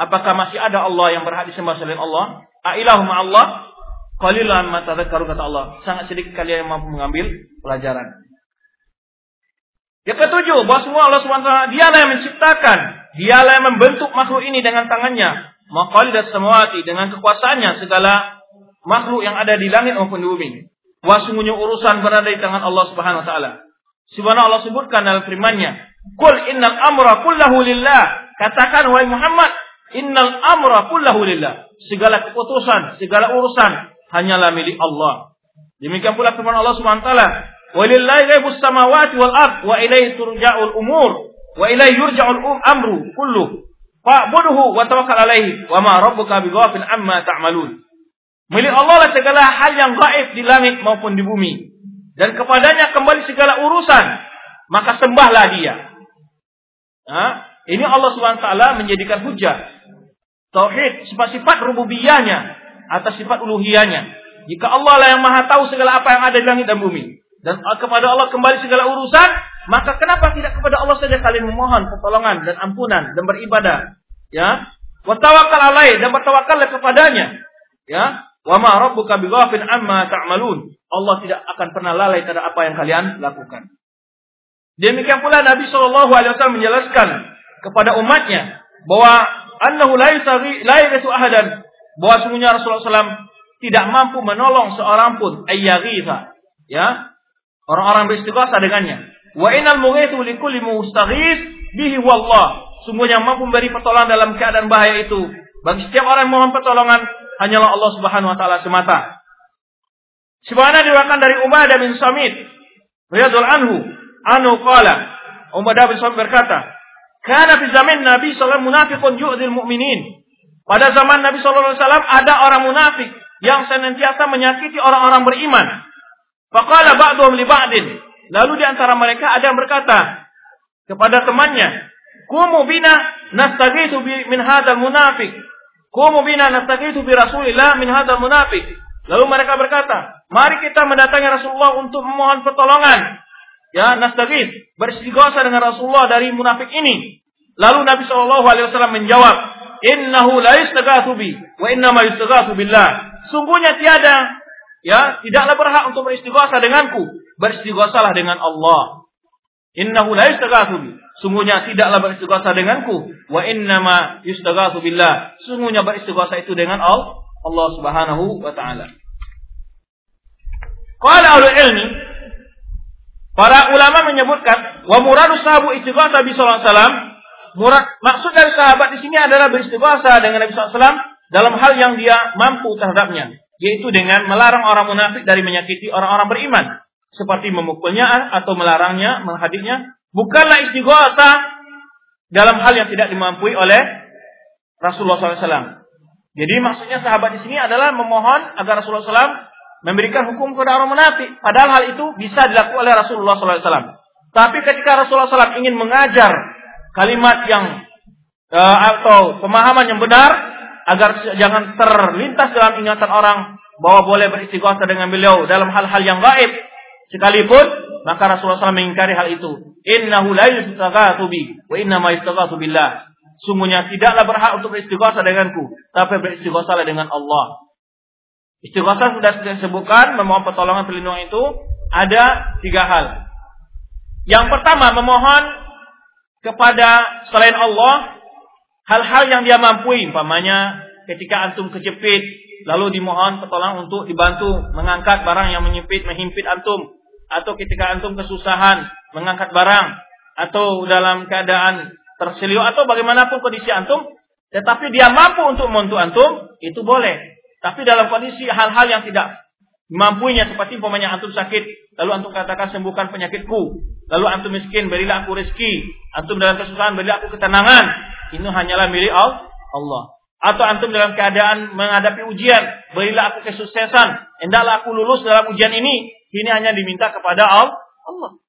Apakah masih ada Allah yang berhak disembah selain Allah? Ailahu Allah? Qalilan ma tadhakkaru kata Allah. Sangat sedikit kalian yang mampu mengambil pelajaran. Yang ketujuh, bahwa semua Allah SWT, dialah yang menciptakan, dialah yang membentuk makhluk ini dengan tangannya, dan samawati dengan kekuasaannya segala makhluk yang ada di langit maupun di bumi. Wasungguhnya urusan berada di tangan Allah Subhanahu wa taala. Subhanahu Allah sebutkan dalam firman-Nya, "Qul innal amra kullahu lillah." Katakan wahai Muhammad, innal amra kullahu lillah. Segala keputusan, segala urusan hanyalah milik Allah. Demikian pula firman Allah Subhanahu wa taala, "Walillahi ghaibus samawati wal ard wa ilaihi turja'ul umur wa ilaihi yurja'ul um amru kullu." Fa'budhu wa tawakkal alaihi wa ma rabbuka bighafil amma ta'malun. Milik Allah lah segala hal yang gaib di langit maupun di bumi. Dan kepadanya kembali segala urusan. Maka sembahlah dia. Nah, ini Allah SWT menjadikan hujah. Tauhid, sifat-sifat rububiyahnya. Atas sifat uluhiyahnya. Jika Allah lah yang maha tahu segala apa yang ada di langit dan bumi. Dan kepada Allah kembali segala urusan. Maka kenapa tidak kepada Allah saja kalian memohon pertolongan dan ampunan dan beribadah? Ya. Wa tawakkal alaih dan bertawakallah kepadanya. Ya. Wa ma rabbuka bighafin amma ta'malun. Allah tidak akan pernah lalai terhadap apa yang kalian lakukan. Demikian pula Nabi Shallallahu alaihi wasallam menjelaskan kepada umatnya bahwa annahu la yusari la ahadan bahwa sungguhnya Rasulullah SAW tidak mampu menolong seorang pun ayyaghitha ya orang-orang beristighosah dengannya Wa inal mughithu likulli mustaghis bihi wallah. Sungguh yang mampu memberi pertolongan dalam keadaan bahaya itu bagi setiap orang yang mohon pertolongan hanyalah Allah Subhanahu wa taala semata. Sebagaimana diriwayatkan dari Ubadah bin Samit radhiyallahu anhu, anu qala Ubadah bin Samit berkata, "Kana fi zaman Nabi sallallahu munafiqun mu'minin." Pada zaman Nabi Shallallahu Alaihi Wasallam ada orang munafik yang senantiasa menyakiti orang-orang beriman. Faqala ba'dhum li ba'din. Lalu di antara mereka ada yang berkata kepada temannya, "Kumu bina nastaghiithu min hadzal munafiq." Kumu bina nastaghiithu bi Rasulillah min hadzal munafiq. Lalu mereka berkata, "Mari kita mendatangi Rasulullah untuk memohon pertolongan." Ya, nastaghith, beristighosa dengan Rasulullah dari munafik ini. Lalu Nabi Shallallahu alaihi wasallam menjawab, "Innahu la yastaghatsu bi wa inna ma yastaghatsu billah." Sungguhnya tiada ya, tidaklah berhak untuk beristighosa denganku, beristighosalah dengan Allah. Innahu la yastaghatsu bi. Sungguhnya tidaklah beristighosa denganku, wa inna ma yastaghatsu billah. Sungguhnya beristighosa itu dengan Allah, Allah Subhanahu wa taala. Qala ahli ilmi Para ulama menyebutkan wa muradu sahabu istighatha bi sallallahu Murad maksud dari sahabat di sini adalah beristighosah dengan Nabi SAW dalam hal yang dia mampu terhadapnya, yaitu dengan melarang orang munafik dari menyakiti orang-orang beriman, seperti memukulnya atau melarangnya, menghadiknya. Bukanlah istighosah dalam hal yang tidak dimampui oleh Rasulullah SAW. Jadi maksudnya sahabat di sini adalah memohon agar Rasulullah SAW memberikan hukum kepada orang munafik. Padahal hal itu bisa dilakukan oleh Rasulullah SAW. Tapi ketika Rasulullah SAW ingin mengajar kalimat yang uh, atau pemahaman yang benar agar jangan terlintas dalam ingatan orang bahwa boleh beristighosah dengan beliau dalam hal-hal yang gaib sekalipun maka Rasulullah SAW mengingkari hal itu. Innahu la yustaghatsu bi wa inna ma yustaghatsu billah. Sungguhnya tidaklah berhak untuk beristighosah denganku tapi beristighosahlah dengan Allah. Istighosah sudah disebutkan memohon pertolongan perlindungan itu ada tiga hal. Yang pertama memohon kepada selain Allah hal-hal yang dia mampu umpamanya ketika antum kejepit lalu dimohon pertolongan untuk dibantu mengangkat barang yang menyempit menghimpit antum atau ketika antum kesusahan mengangkat barang. Atau dalam keadaan terseliu atau bagaimanapun kondisi antum. Tetapi dia mampu untuk membantu antum itu boleh. Tapi dalam kondisi hal-hal yang tidak mampunya seperti umpamanya antum sakit lalu antum katakan sembuhkan penyakitku. Lalu antum miskin berilah aku rezeki. Antum dalam kesusahan berilah aku ketenangan. Ini hanyalah milik Allah. Atau antum dalam keadaan menghadapi ujian berilah aku kesuksesan. Hendaklah aku lulus dalam ujian ini ini hanya diminta kepada Allah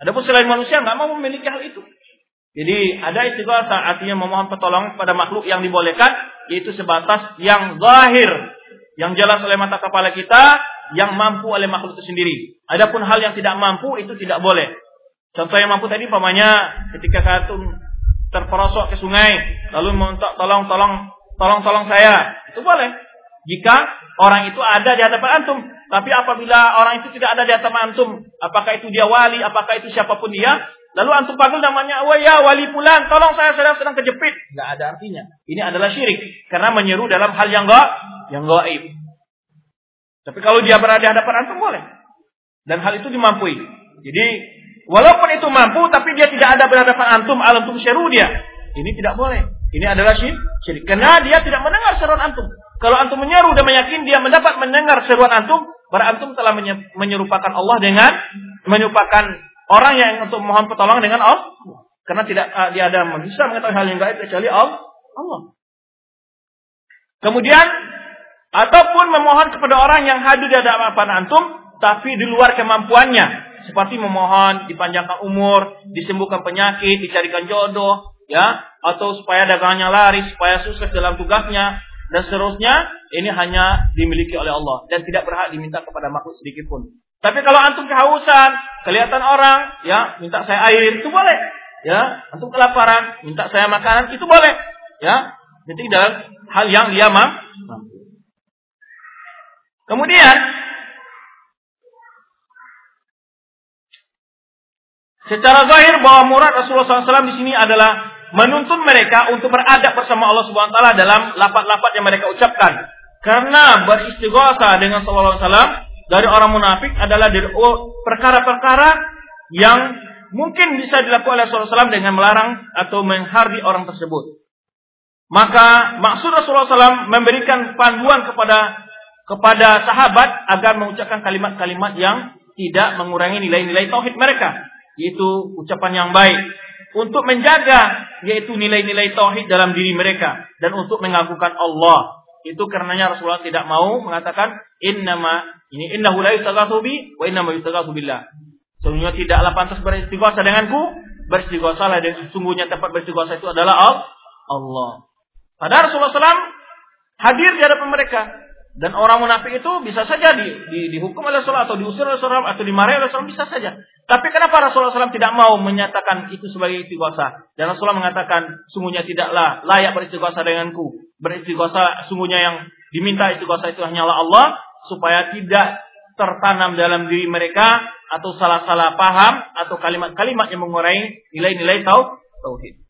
adapun selain manusia nggak mau memiliki hal itu jadi ada istighfar artinya memohon pertolongan kepada makhluk yang dibolehkan yaitu sebatas yang zahir yang jelas oleh mata kepala kita yang mampu oleh makhluk itu sendiri. Adapun hal yang tidak mampu itu tidak boleh. Contoh yang mampu tadi pamannya ketika katum terperosok ke sungai lalu meminta tolong tolong tolong tolong saya itu boleh jika orang itu ada di hadapan antum tapi apabila orang itu tidak ada di hadapan antum apakah itu dia wali apakah itu siapa pun dia lalu antum panggil namanya wah ya wali pulang tolong saya sedang sedang kejepit nggak ada artinya ini adalah syirik karena menyeru dalam hal yang enggak yang gaib tapi kalau dia berada di hadapan antum boleh. Dan hal itu dimampui. Jadi walaupun itu mampu tapi dia tidak ada berhadapan antum alam tum syeru dia. Ini tidak boleh. Ini adalah syirik. Karena dia tidak mendengar seruan antum. Kalau antum menyeru dan meyakin dia mendapat mendengar seruan antum, berarti antum telah menyerupakan Allah dengan menyerupakan orang yang untuk mohon pertolongan dengan Allah. Karena tidak uh, dia ada bisa mengetahui hal yang gaib kecuali Allah. Kemudian ataupun memohon kepada orang yang hadir di hadapan antum tapi di luar kemampuannya seperti memohon dipanjangkan umur, disembuhkan penyakit, dicarikan jodoh, ya, atau supaya dagangannya laris, supaya sukses dalam tugasnya dan seterusnya, ini hanya dimiliki oleh Allah dan tidak berhak diminta kepada makhluk sedikit pun. Tapi kalau antum kehausan, kelihatan orang, ya, minta saya air, itu boleh. Ya, antum kelaparan, minta saya makanan, itu boleh. Ya, jadi dalam hal yang dia mampu. Kemudian secara zahir bahwa murad Rasulullah SAW di sini adalah menuntun mereka untuk beradab bersama Allah Subhanahu Wa Taala dalam lapat-lapat yang mereka ucapkan. Karena beristighosa dengan Sallallahu Alaihi Wasallam dari orang munafik adalah dari perkara-perkara yang mungkin bisa dilakukan oleh Rasulullah SAW dengan melarang atau menghardi orang tersebut. Maka maksud Rasulullah SAW memberikan panduan kepada kepada sahabat agar mengucapkan kalimat-kalimat yang tidak mengurangi nilai-nilai tauhid mereka, yaitu ucapan yang baik. Untuk menjaga yaitu nilai-nilai tauhid dalam diri mereka dan untuk mengagungkan Allah. Itu karenanya Rasulullah tidak mau mengatakan innama ini innahu la yustaghatsu bi wa innama yustaghatsu billah. Sesungguhnya tidaklah pantas beristighosa denganku, beristighosalah dan sesungguhnya tempat beristighosa itu adalah Allah. Padahal Rasulullah SAW hadir di hadapan mereka dan orang munafik itu bisa saja di, di, dihukum oleh Rasulullah atau diusir oleh Rasulullah atau dimarahi oleh Rasulullah bisa saja. Tapi kenapa Rasulullah SAW tidak mau menyatakan itu sebagai istighosa? Dan Rasulullah mengatakan sungguhnya tidaklah layak beristighosa denganku. Beristighosa sungguhnya yang diminta istighosa itu hanyalah Allah supaya tidak tertanam dalam diri mereka atau salah-salah paham atau kalimat-kalimat yang mengurai nilai-nilai tauhid.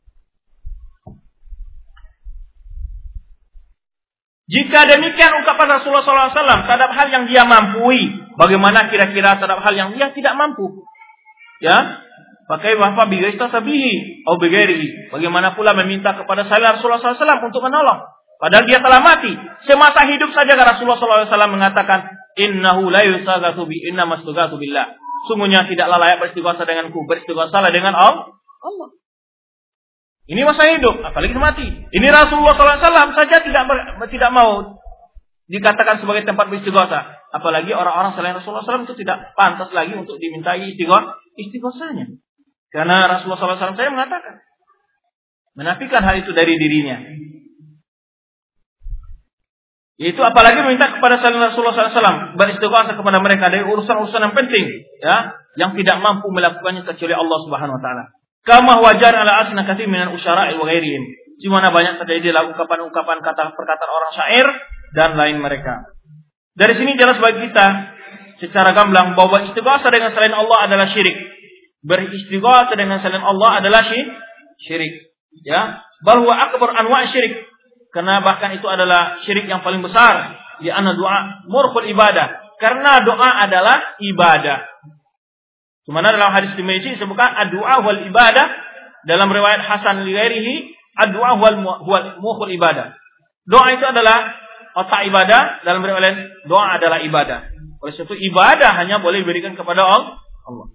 Jika demikian ungkapan Rasulullah SAW terhadap hal yang dia mampu, bagaimana kira-kira terhadap hal yang dia tidak mampu? Ya, pakai bapak bigaista sabihi bigari. Bagaimana pula meminta kepada saya Rasulullah SAW untuk menolong? Padahal dia telah mati. Semasa hidup saja Rasulullah SAW mengatakan, Innahu la yusagathu bi inna billah. Sungguhnya tidaklah layak beristighosa denganku. Beristighosalah dengan Allah. Ini masa hidup, apalagi mati. Ini Rasulullah SAW saja tidak tidak mau dikatakan sebagai tempat beristighosa. Apalagi orang-orang selain Rasulullah SAW itu tidak pantas lagi untuk dimintai istighosanya. Karena Rasulullah SAW saya mengatakan. Menafikan hal itu dari dirinya. Yaitu apalagi meminta kepada selain Rasulullah SAW beristighosa kepada mereka dari urusan-urusan yang penting, ya, yang tidak mampu melakukannya kecuali Allah Subhanahu Wa Taala. Kama wajar ala asna kathir minan usyara'i wa ghairihim. Di mana banyak terjadi dalam ungkapan-ungkapan kata perkataan orang syair dan lain mereka. Dari sini jelas bagi kita secara gamblang bahwa istighosah dengan selain Allah adalah syirik. Beristighosah dengan selain Allah adalah syirik. Ya, bahwa akbar anwa syirik. Karena bahkan itu adalah syirik yang paling besar. Di anna doa murkhul ibadah. Karena doa adalah ibadah. Di mana dalam hadis Tirmizi disebutkan doa wal ibadah dalam riwayat Hasan Lighairihi doa wal mukhul ibadah. Doa itu adalah otak ibadah dalam riwayat doa adalah ibadah. Oleh sebab itu ibadah hanya boleh diberikan kepada Allah.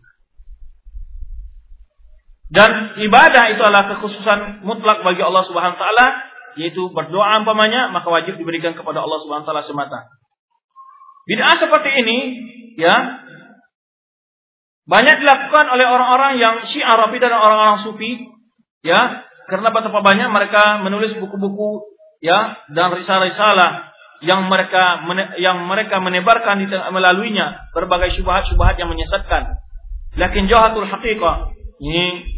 Dan ibadah itu adalah kekhususan mutlak bagi Allah Subhanahu wa taala yaitu berdoa umpamanya maka wajib diberikan kepada Allah Subhanahu wa taala semata. Bid'ah seperti ini ya banyak dilakukan oleh orang-orang yang syiah dan orang-orang sufi, ya, karena betapa banyak mereka menulis buku-buku, ya, dan risalah-risalah yang mereka yang mereka menebarkan di melaluinya berbagai syubhat-syubhat yang menyesatkan. Lakin jahatul haqiqah ini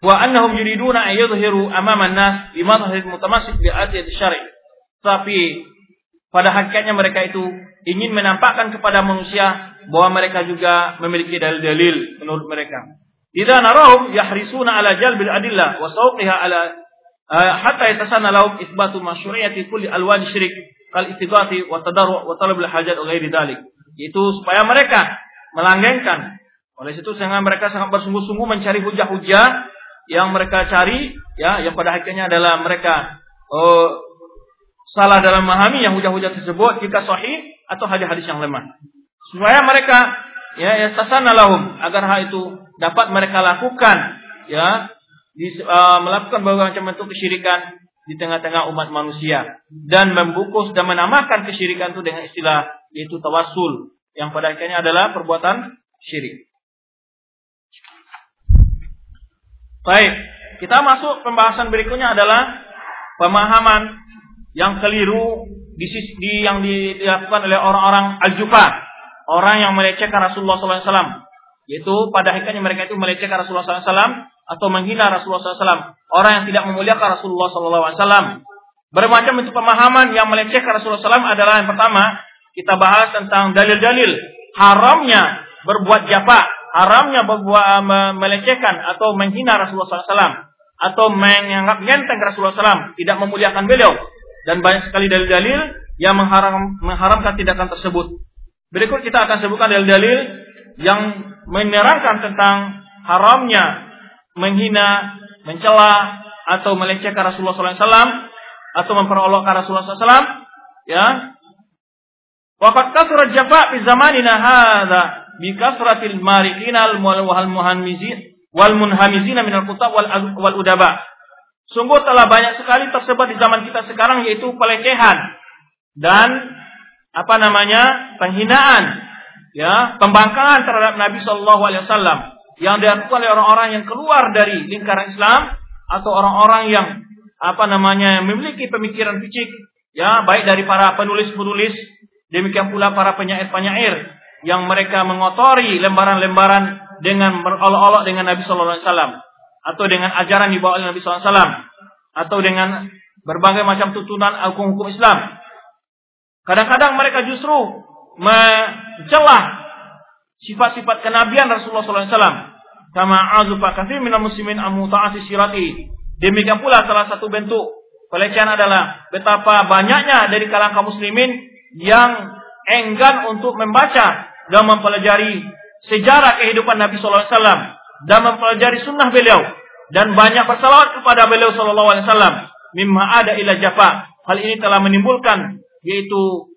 wa annahum yuriduna an yudhiru amama an-nas bi madhhar mutamassik bi syar'i. Tapi pada hakikatnya mereka itu ingin menampakkan kepada manusia bahwa mereka juga memiliki dalil-dalil menurut mereka. Idza narahum yahrisuna ala jalbil adillah wa sawqiha ala uh, hatta yatasana lahum itsbatu masyru'iyati kulli alwan syirik kal istighati wa tadarru wa talab al hajat wa ghairi dalik. Itu supaya mereka melanggengkan. Oleh situ sehingga mereka sangat bersungguh-sungguh mencari hujah-hujah yang mereka cari ya yang pada akhirnya adalah mereka uh, salah dalam memahami yang hujah-hujah tersebut jika sahih atau hadis-hadis yang lemah supaya mereka ya yastasana lahum agar hal itu dapat mereka lakukan ya di, uh, melakukan berbagai macam bentuk kesyirikan di tengah-tengah umat manusia dan membungkus dan menamakan kesyirikan itu dengan istilah yaitu tawasul yang pada akhirnya adalah perbuatan syirik. Baik, kita masuk pembahasan berikutnya adalah pemahaman yang keliru di, di yang dilakukan oleh orang-orang al-jufa orang yang melecehkan Rasulullah SAW. Yaitu pada hakikatnya mereka itu melecehkan Rasulullah SAW atau menghina Rasulullah SAW. Orang yang tidak memuliakan Rasulullah SAW. Bermacam bentuk pemahaman yang melecehkan Rasulullah SAW adalah yang pertama kita bahas tentang dalil-dalil haramnya berbuat jafa, haramnya berbuat melecehkan atau menghina Rasulullah SAW atau menganggap enteng Rasulullah SAW, tidak memuliakan beliau dan banyak sekali dalil-dalil yang mengharam, mengharamkan tindakan tersebut. Berikut kita akan sebutkan dalil-dalil yang menerangkan tentang haramnya menghina, mencela atau melecehkan Rasulullah SAW atau memperolokkan Rasulullah SAW. Ya, Waqad kasrat jafa fi zamanina hadza bi kasratil marikin al muhanmizin wal munhamizina minal kutab wal, wal udaba. Sungguh telah banyak sekali tersebar di zaman kita sekarang yaitu pelecehan dan apa namanya penghinaan, ya pembangkangan terhadap Nabi Shallallahu Alaihi Wasallam yang dilakukan oleh orang-orang yang keluar dari lingkaran Islam atau orang-orang yang apa namanya memiliki pemikiran picik, ya baik dari para penulis-penulis demikian pula para penyair-penyair yang mereka mengotori lembaran-lembaran dengan berolok-olok dengan Nabi Shallallahu Alaihi Wasallam atau dengan ajaran dibawa oleh Nabi Shallallahu Alaihi Wasallam atau dengan berbagai macam tuntunan hukum-hukum Islam. Kadang-kadang mereka justru mencelah sifat-sifat kenabian Rasulullah SAW. Kama azufa minal muslimin amu ta'ati sirati. Demikian pula salah satu bentuk pelecehan adalah betapa banyaknya dari kalangan kaum muslimin yang enggan untuk membaca dan mempelajari sejarah kehidupan Nabi Wasallam dan mempelajari sunnah beliau dan banyak bersalawat kepada beliau Sallallahu Alaihi Wasallam mimma ada ila jafa hal ini telah menimbulkan yaitu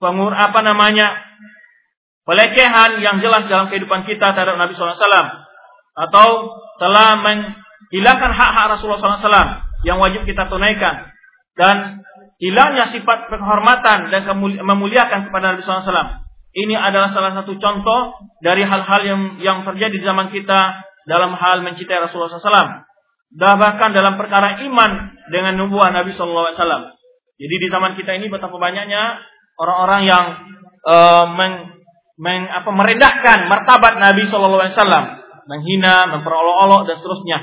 pengur apa namanya pelecehan yang jelas dalam kehidupan kita terhadap Nabi Wasallam atau telah menghilangkan hak-hak Rasulullah SAW yang wajib kita tunaikan dan hilangnya sifat penghormatan dan memuliakan kepada Nabi SAW ini adalah salah satu contoh dari hal-hal yang yang terjadi di zaman kita dalam hal mencintai Rasulullah SAW. Dan bahkan dalam perkara iman dengan nubuah Nabi SAW. Jadi di zaman kita ini betapa banyaknya orang-orang yang uh, meng, meng, apa, merendahkan martabat Nabi SAW, menghina, memperolok-olok dan seterusnya.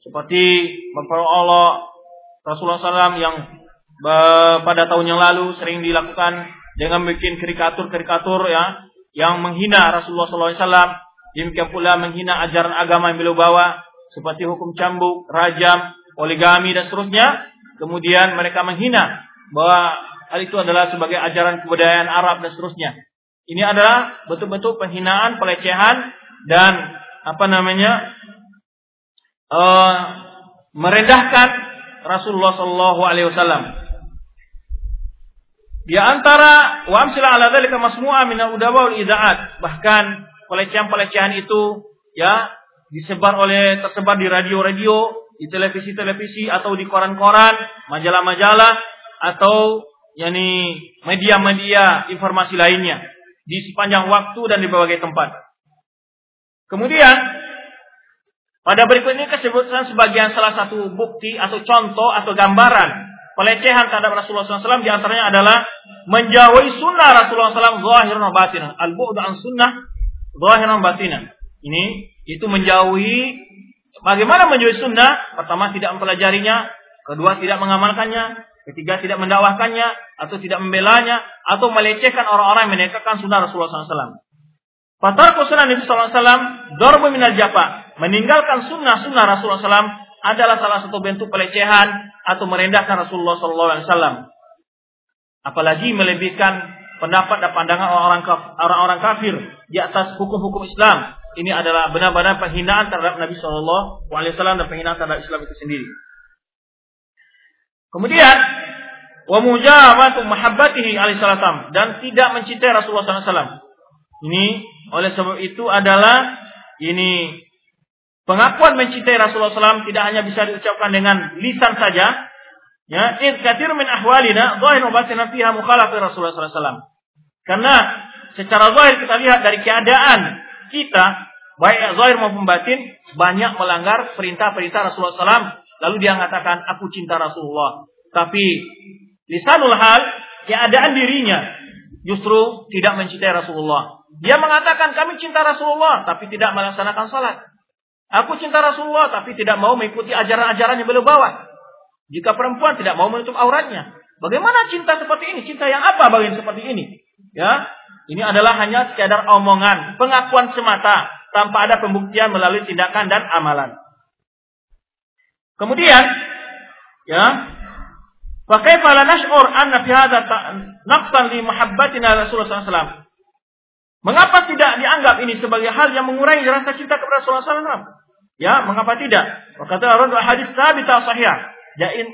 Seperti memperolok Rasulullah SAW yang uh, pada tahun yang lalu sering dilakukan dengan bikin karikatur-karikatur ya yang menghina Rasulullah SAW, demikian pula menghina ajaran agama yang beliau bawa seperti hukum cambuk, rajam, poligami dan seterusnya. Kemudian mereka menghina bahwa hal itu adalah sebagai ajaran kebudayaan Arab dan seterusnya. Ini adalah bentuk-bentuk penghinaan, pelecehan dan apa namanya uh, merendahkan Rasulullah Shallallahu Alaihi Wasallam. Di antara wa amsila ala dzalika masmu'a min al-udawa wal idaat. Bahkan pelecehan-pelecehan itu ya disebar oleh tersebar di radio-radio, di televisi-televisi atau di koran-koran, majalah-majalah atau yakni media-media informasi lainnya di sepanjang waktu dan di berbagai tempat. Kemudian pada berikut ini kesebutkan sebagian salah satu bukti atau contoh atau gambaran pelecehan terhadap Rasulullah SAW di antaranya adalah menjauhi sunnah Rasulullah SAW zahir dan batinan. Al-bu'du an sunnah zahir dan batinan. Ini itu menjauhi bagaimana menjauhi sunnah? Pertama tidak mempelajarinya, kedua tidak mengamalkannya, ketiga tidak mendakwahkannya atau tidak membelanya atau melecehkan orang-orang yang menegakkan sunnah Rasulullah SAW. Fatar sunnah Nabi SAW, dorbu minal japa, meninggalkan sunnah-sunnah Rasulullah SAW adalah salah satu bentuk pelecehan atau merendahkan Rasulullah SAW. Apalagi melebihkan pendapat dan pandangan orang-orang kafir di atas hukum-hukum Islam. Ini adalah benar-benar penghinaan terhadap Nabi Shallallahu Alaihi Wasallam dan penghinaan terhadap Islam itu sendiri. Kemudian, wa mujawatu mahabbatihi alaihissalam dan tidak mencintai Rasulullah SAW. Ini oleh sebab itu adalah ini Pengakuan mencintai Rasulullah SAW tidak hanya bisa diucapkan dengan lisan saja. Ya, id kathir min ahwalina zahir batin fiha mukhalaf Rasulullah SAW. Karena secara zahir kita lihat dari keadaan kita baik zahir maupun batin banyak melanggar perintah-perintah Rasulullah SAW. Lalu dia mengatakan aku cinta Rasulullah. Tapi lisanul hal keadaan dirinya justru tidak mencintai Rasulullah. Dia mengatakan kami cinta Rasulullah tapi tidak melaksanakan salat. Aku cinta Rasulullah tapi tidak mau mengikuti ajaran-ajaran yang beliau bawa. Jika perempuan tidak mau menutup auratnya, bagaimana cinta seperti ini? Cinta yang apa bagian seperti ini? Ya, ini adalah hanya sekadar omongan, pengakuan semata tanpa ada pembuktian melalui tindakan dan amalan. Kemudian, ya, pakai la nash'ur anna fi hadha naqsan li mahabbatina Rasulullah SAW? Mengapa tidak dianggap ini sebagai hal yang mengurangi rasa cinta kepada Rasulullah SAW? Ya, mengapa tidak? Kata orang hadis sabit sahih.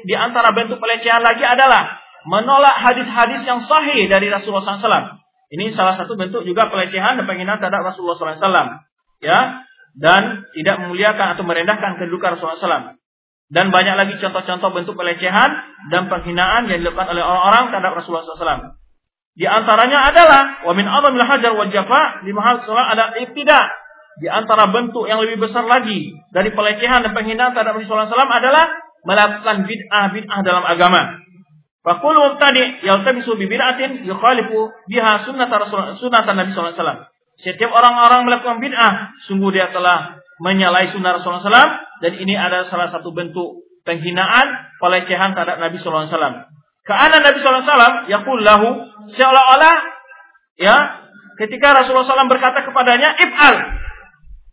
Di antara bentuk pelecehan lagi adalah menolak hadis-hadis yang sahih dari Rasulullah SAW. Ini salah satu bentuk juga pelecehan dan penghinaan terhadap Rasulullah SAW. Ya, dan tidak memuliakan atau merendahkan kedudukan Rasulullah SAW. Dan banyak lagi contoh-contoh bentuk pelecehan dan penghinaan yang dilakukan oleh orang-orang terhadap Rasulullah SAW. Di antaranya adalah wa min azamil hajar wal jafa di mahal ada ibtida. Di antara bentuk yang lebih besar lagi dari pelecehan dan penghinaan terhadap Rasulullah SAW adalah melakukan bid'ah bid'ah dalam agama. Fakul mubtadi yaltamisu bi bid'atin yukhalifu biha sunnat Rasulullah sunnat Nabi sallallahu alaihi wasallam. Setiap orang-orang melakukan bid'ah, sungguh dia telah menyalahi sunnah Rasulullah SAW dan ini adalah salah satu bentuk penghinaan, pelecehan terhadap Nabi sallallahu alaihi wasallam. Karena Nabi sallallahu alaihi wasallam seolah-olah ya ketika Rasulullah SAW berkata kepadanya if'al.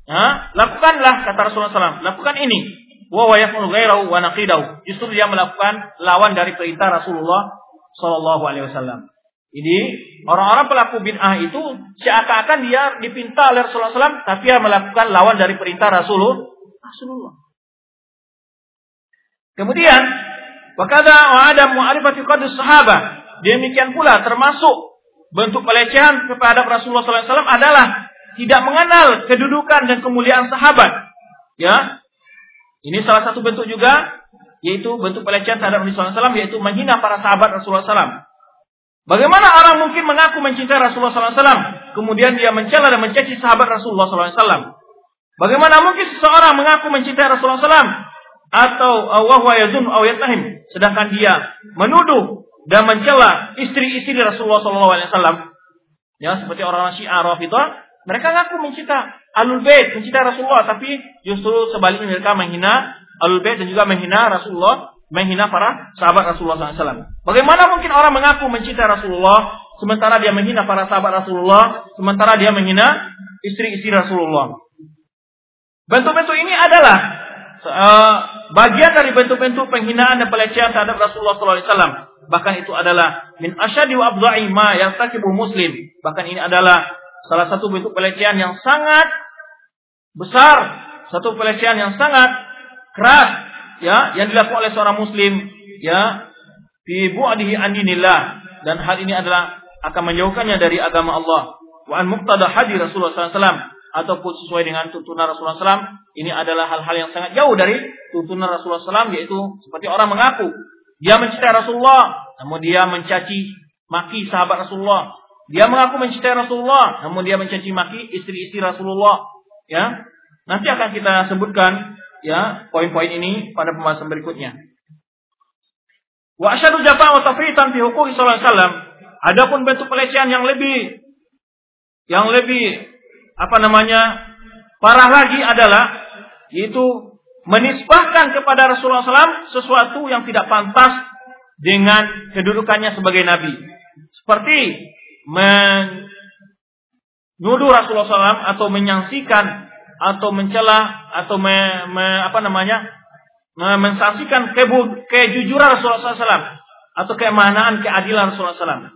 Ya, lakukanlah kata Rasulullah SAW, lakukan ini wa. Justru dia melakukan lawan dari perintah Rasulullah sallallahu alaihi wasallam. Jadi orang-orang pelaku bid'ah itu seakan-akan dia dipinta oleh Rasulullah SAW, tapi dia melakukan lawan dari perintah Rasulullah. Kemudian, wakada wa ada mu'arifati qadus sahabat. Demikian pula termasuk bentuk pelecehan kepada Rasulullah SAW adalah tidak mengenal kedudukan dan kemuliaan sahabat. Ya, ini salah satu bentuk juga yaitu bentuk pelecehan terhadap Nabi SAW yaitu menghina para sahabat Rasulullah SAW. Bagaimana orang mungkin mengaku mencintai Rasulullah SAW kemudian dia mencela dan mencaci sahabat Rasulullah SAW? Bagaimana mungkin seseorang mengaku mencintai Rasulullah SAW atau wahwa yazun aw yatahim sedangkan dia menuduh dan mencela istri-istri Rasulullah SAW? Ya, seperti orang-orang Syiah Rafidah, mereka ngaku mencinta Alul Bait mencintai Rasulullah, tapi justru sebaliknya mereka menghina Alul Bait dan juga menghina Rasulullah, menghina para sahabat Rasulullah SAW. Bagaimana mungkin orang mengaku mencintai Rasulullah, sementara dia menghina para sahabat Rasulullah, sementara dia menghina istri-istri Rasulullah. Bentuk-bentuk ini adalah uh, bagian dari bentuk-bentuk penghinaan dan pelecehan terhadap Rasulullah SAW. Bahkan itu adalah min asyadi wa abda'i ma yang muslim. Bahkan ini adalah salah satu bentuk pelecehan yang sangat besar, satu pelecehan yang sangat keras ya yang dilakukan oleh seorang muslim ya fi bu'dihi andinillah dan hal ini adalah akan menjauhkannya dari agama Allah. Wa an muqtada hadis Rasulullah SAW ataupun sesuai dengan tuntunan Rasulullah SAW ini adalah hal-hal yang sangat jauh dari tuntunan Rasulullah SAW yaitu seperti orang mengaku dia mencintai Rasulullah namun dia mencaci maki sahabat Rasulullah dia mengaku mencintai Rasulullah, namun dia mencaci maki istri-istri Rasulullah. Ya, nanti akan kita sebutkan ya poin-poin ini pada pembahasan berikutnya. Wa asyadu jafa wa tafritan fi hukum sallallahu. Adapun bentuk pelecehan yang lebih yang lebih apa namanya parah lagi adalah yaitu menisbahkan kepada Rasulullah SAW sesuatu yang tidak pantas dengan kedudukannya sebagai nabi. Seperti menuduh Rasulullah SAW atau menyaksikan atau mencela atau me, me, apa namanya mensaksikan kebu, kejujuran Rasulullah SAW atau kemanaan keadilan Rasulullah SAW.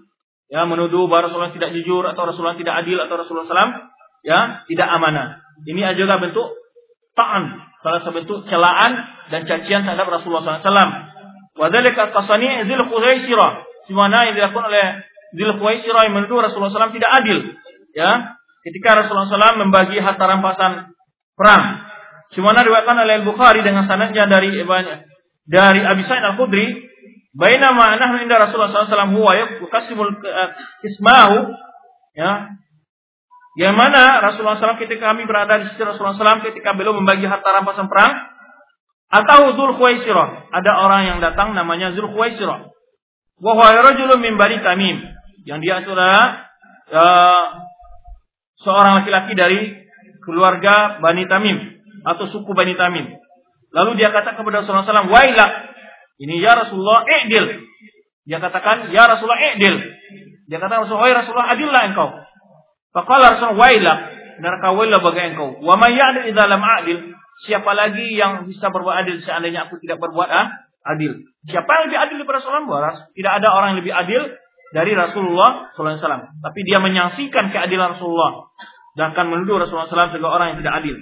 Ya, menuduh bahwa Rasulullah tidak jujur atau Rasulullah tidak adil atau Rasulullah SAW ya tidak amanah. Ini juga bentuk ta'an, salah satu bentuk celaan dan cacian terhadap Rasulullah SAW. Wadhalika qasani zil khuzaisirah. Di yang dilakukan oleh Dzulkhuwaisirah yang menuduh Rasulullah SAW tidak adil. Ya, ketika Rasulullah SAW membagi harta rampasan perang. Cuma diriwayatkan oleh Al-Bukhari dengan sanadnya dari dari Abi Sa'id Al-Khudri, bainama nahnu inda Rasulullah SAW huwa yuqasimul ismahu ya. Yang mana Rasulullah SAW ketika kami berada di sisi Rasulullah SAW ketika beliau membagi harta rampasan perang atau Dzulkhuwaisirah, ada orang yang datang namanya Dzulkhuwaisirah. Wa huwa rajulun min Bani Tamim yang dia adalah uh, seorang laki-laki dari keluarga Bani Tamim atau suku Bani Tamim. Lalu dia kata kepada Rasulullah SAW, Wailak, ini ya Rasulullah, i'dil. Dia katakan, ya Rasulullah, i'dil. Dia kata Rasulullah, Wahai Rasulullah, adillah engkau. Faqala Rasulullah, Wailak, neraka wailah bagi engkau. Wa may ya'dil idza lam a'dil. Siapa lagi yang bisa berbuat adil seandainya aku tidak berbuat ah, adil? Siapa yang lebih adil daripada Rasulullah? Tidak ada orang yang lebih adil dari Rasulullah SAW. Tapi dia menyaksikan keadilan Rasulullah. Dan akan menuduh Rasulullah SAW sebagai orang yang tidak adil.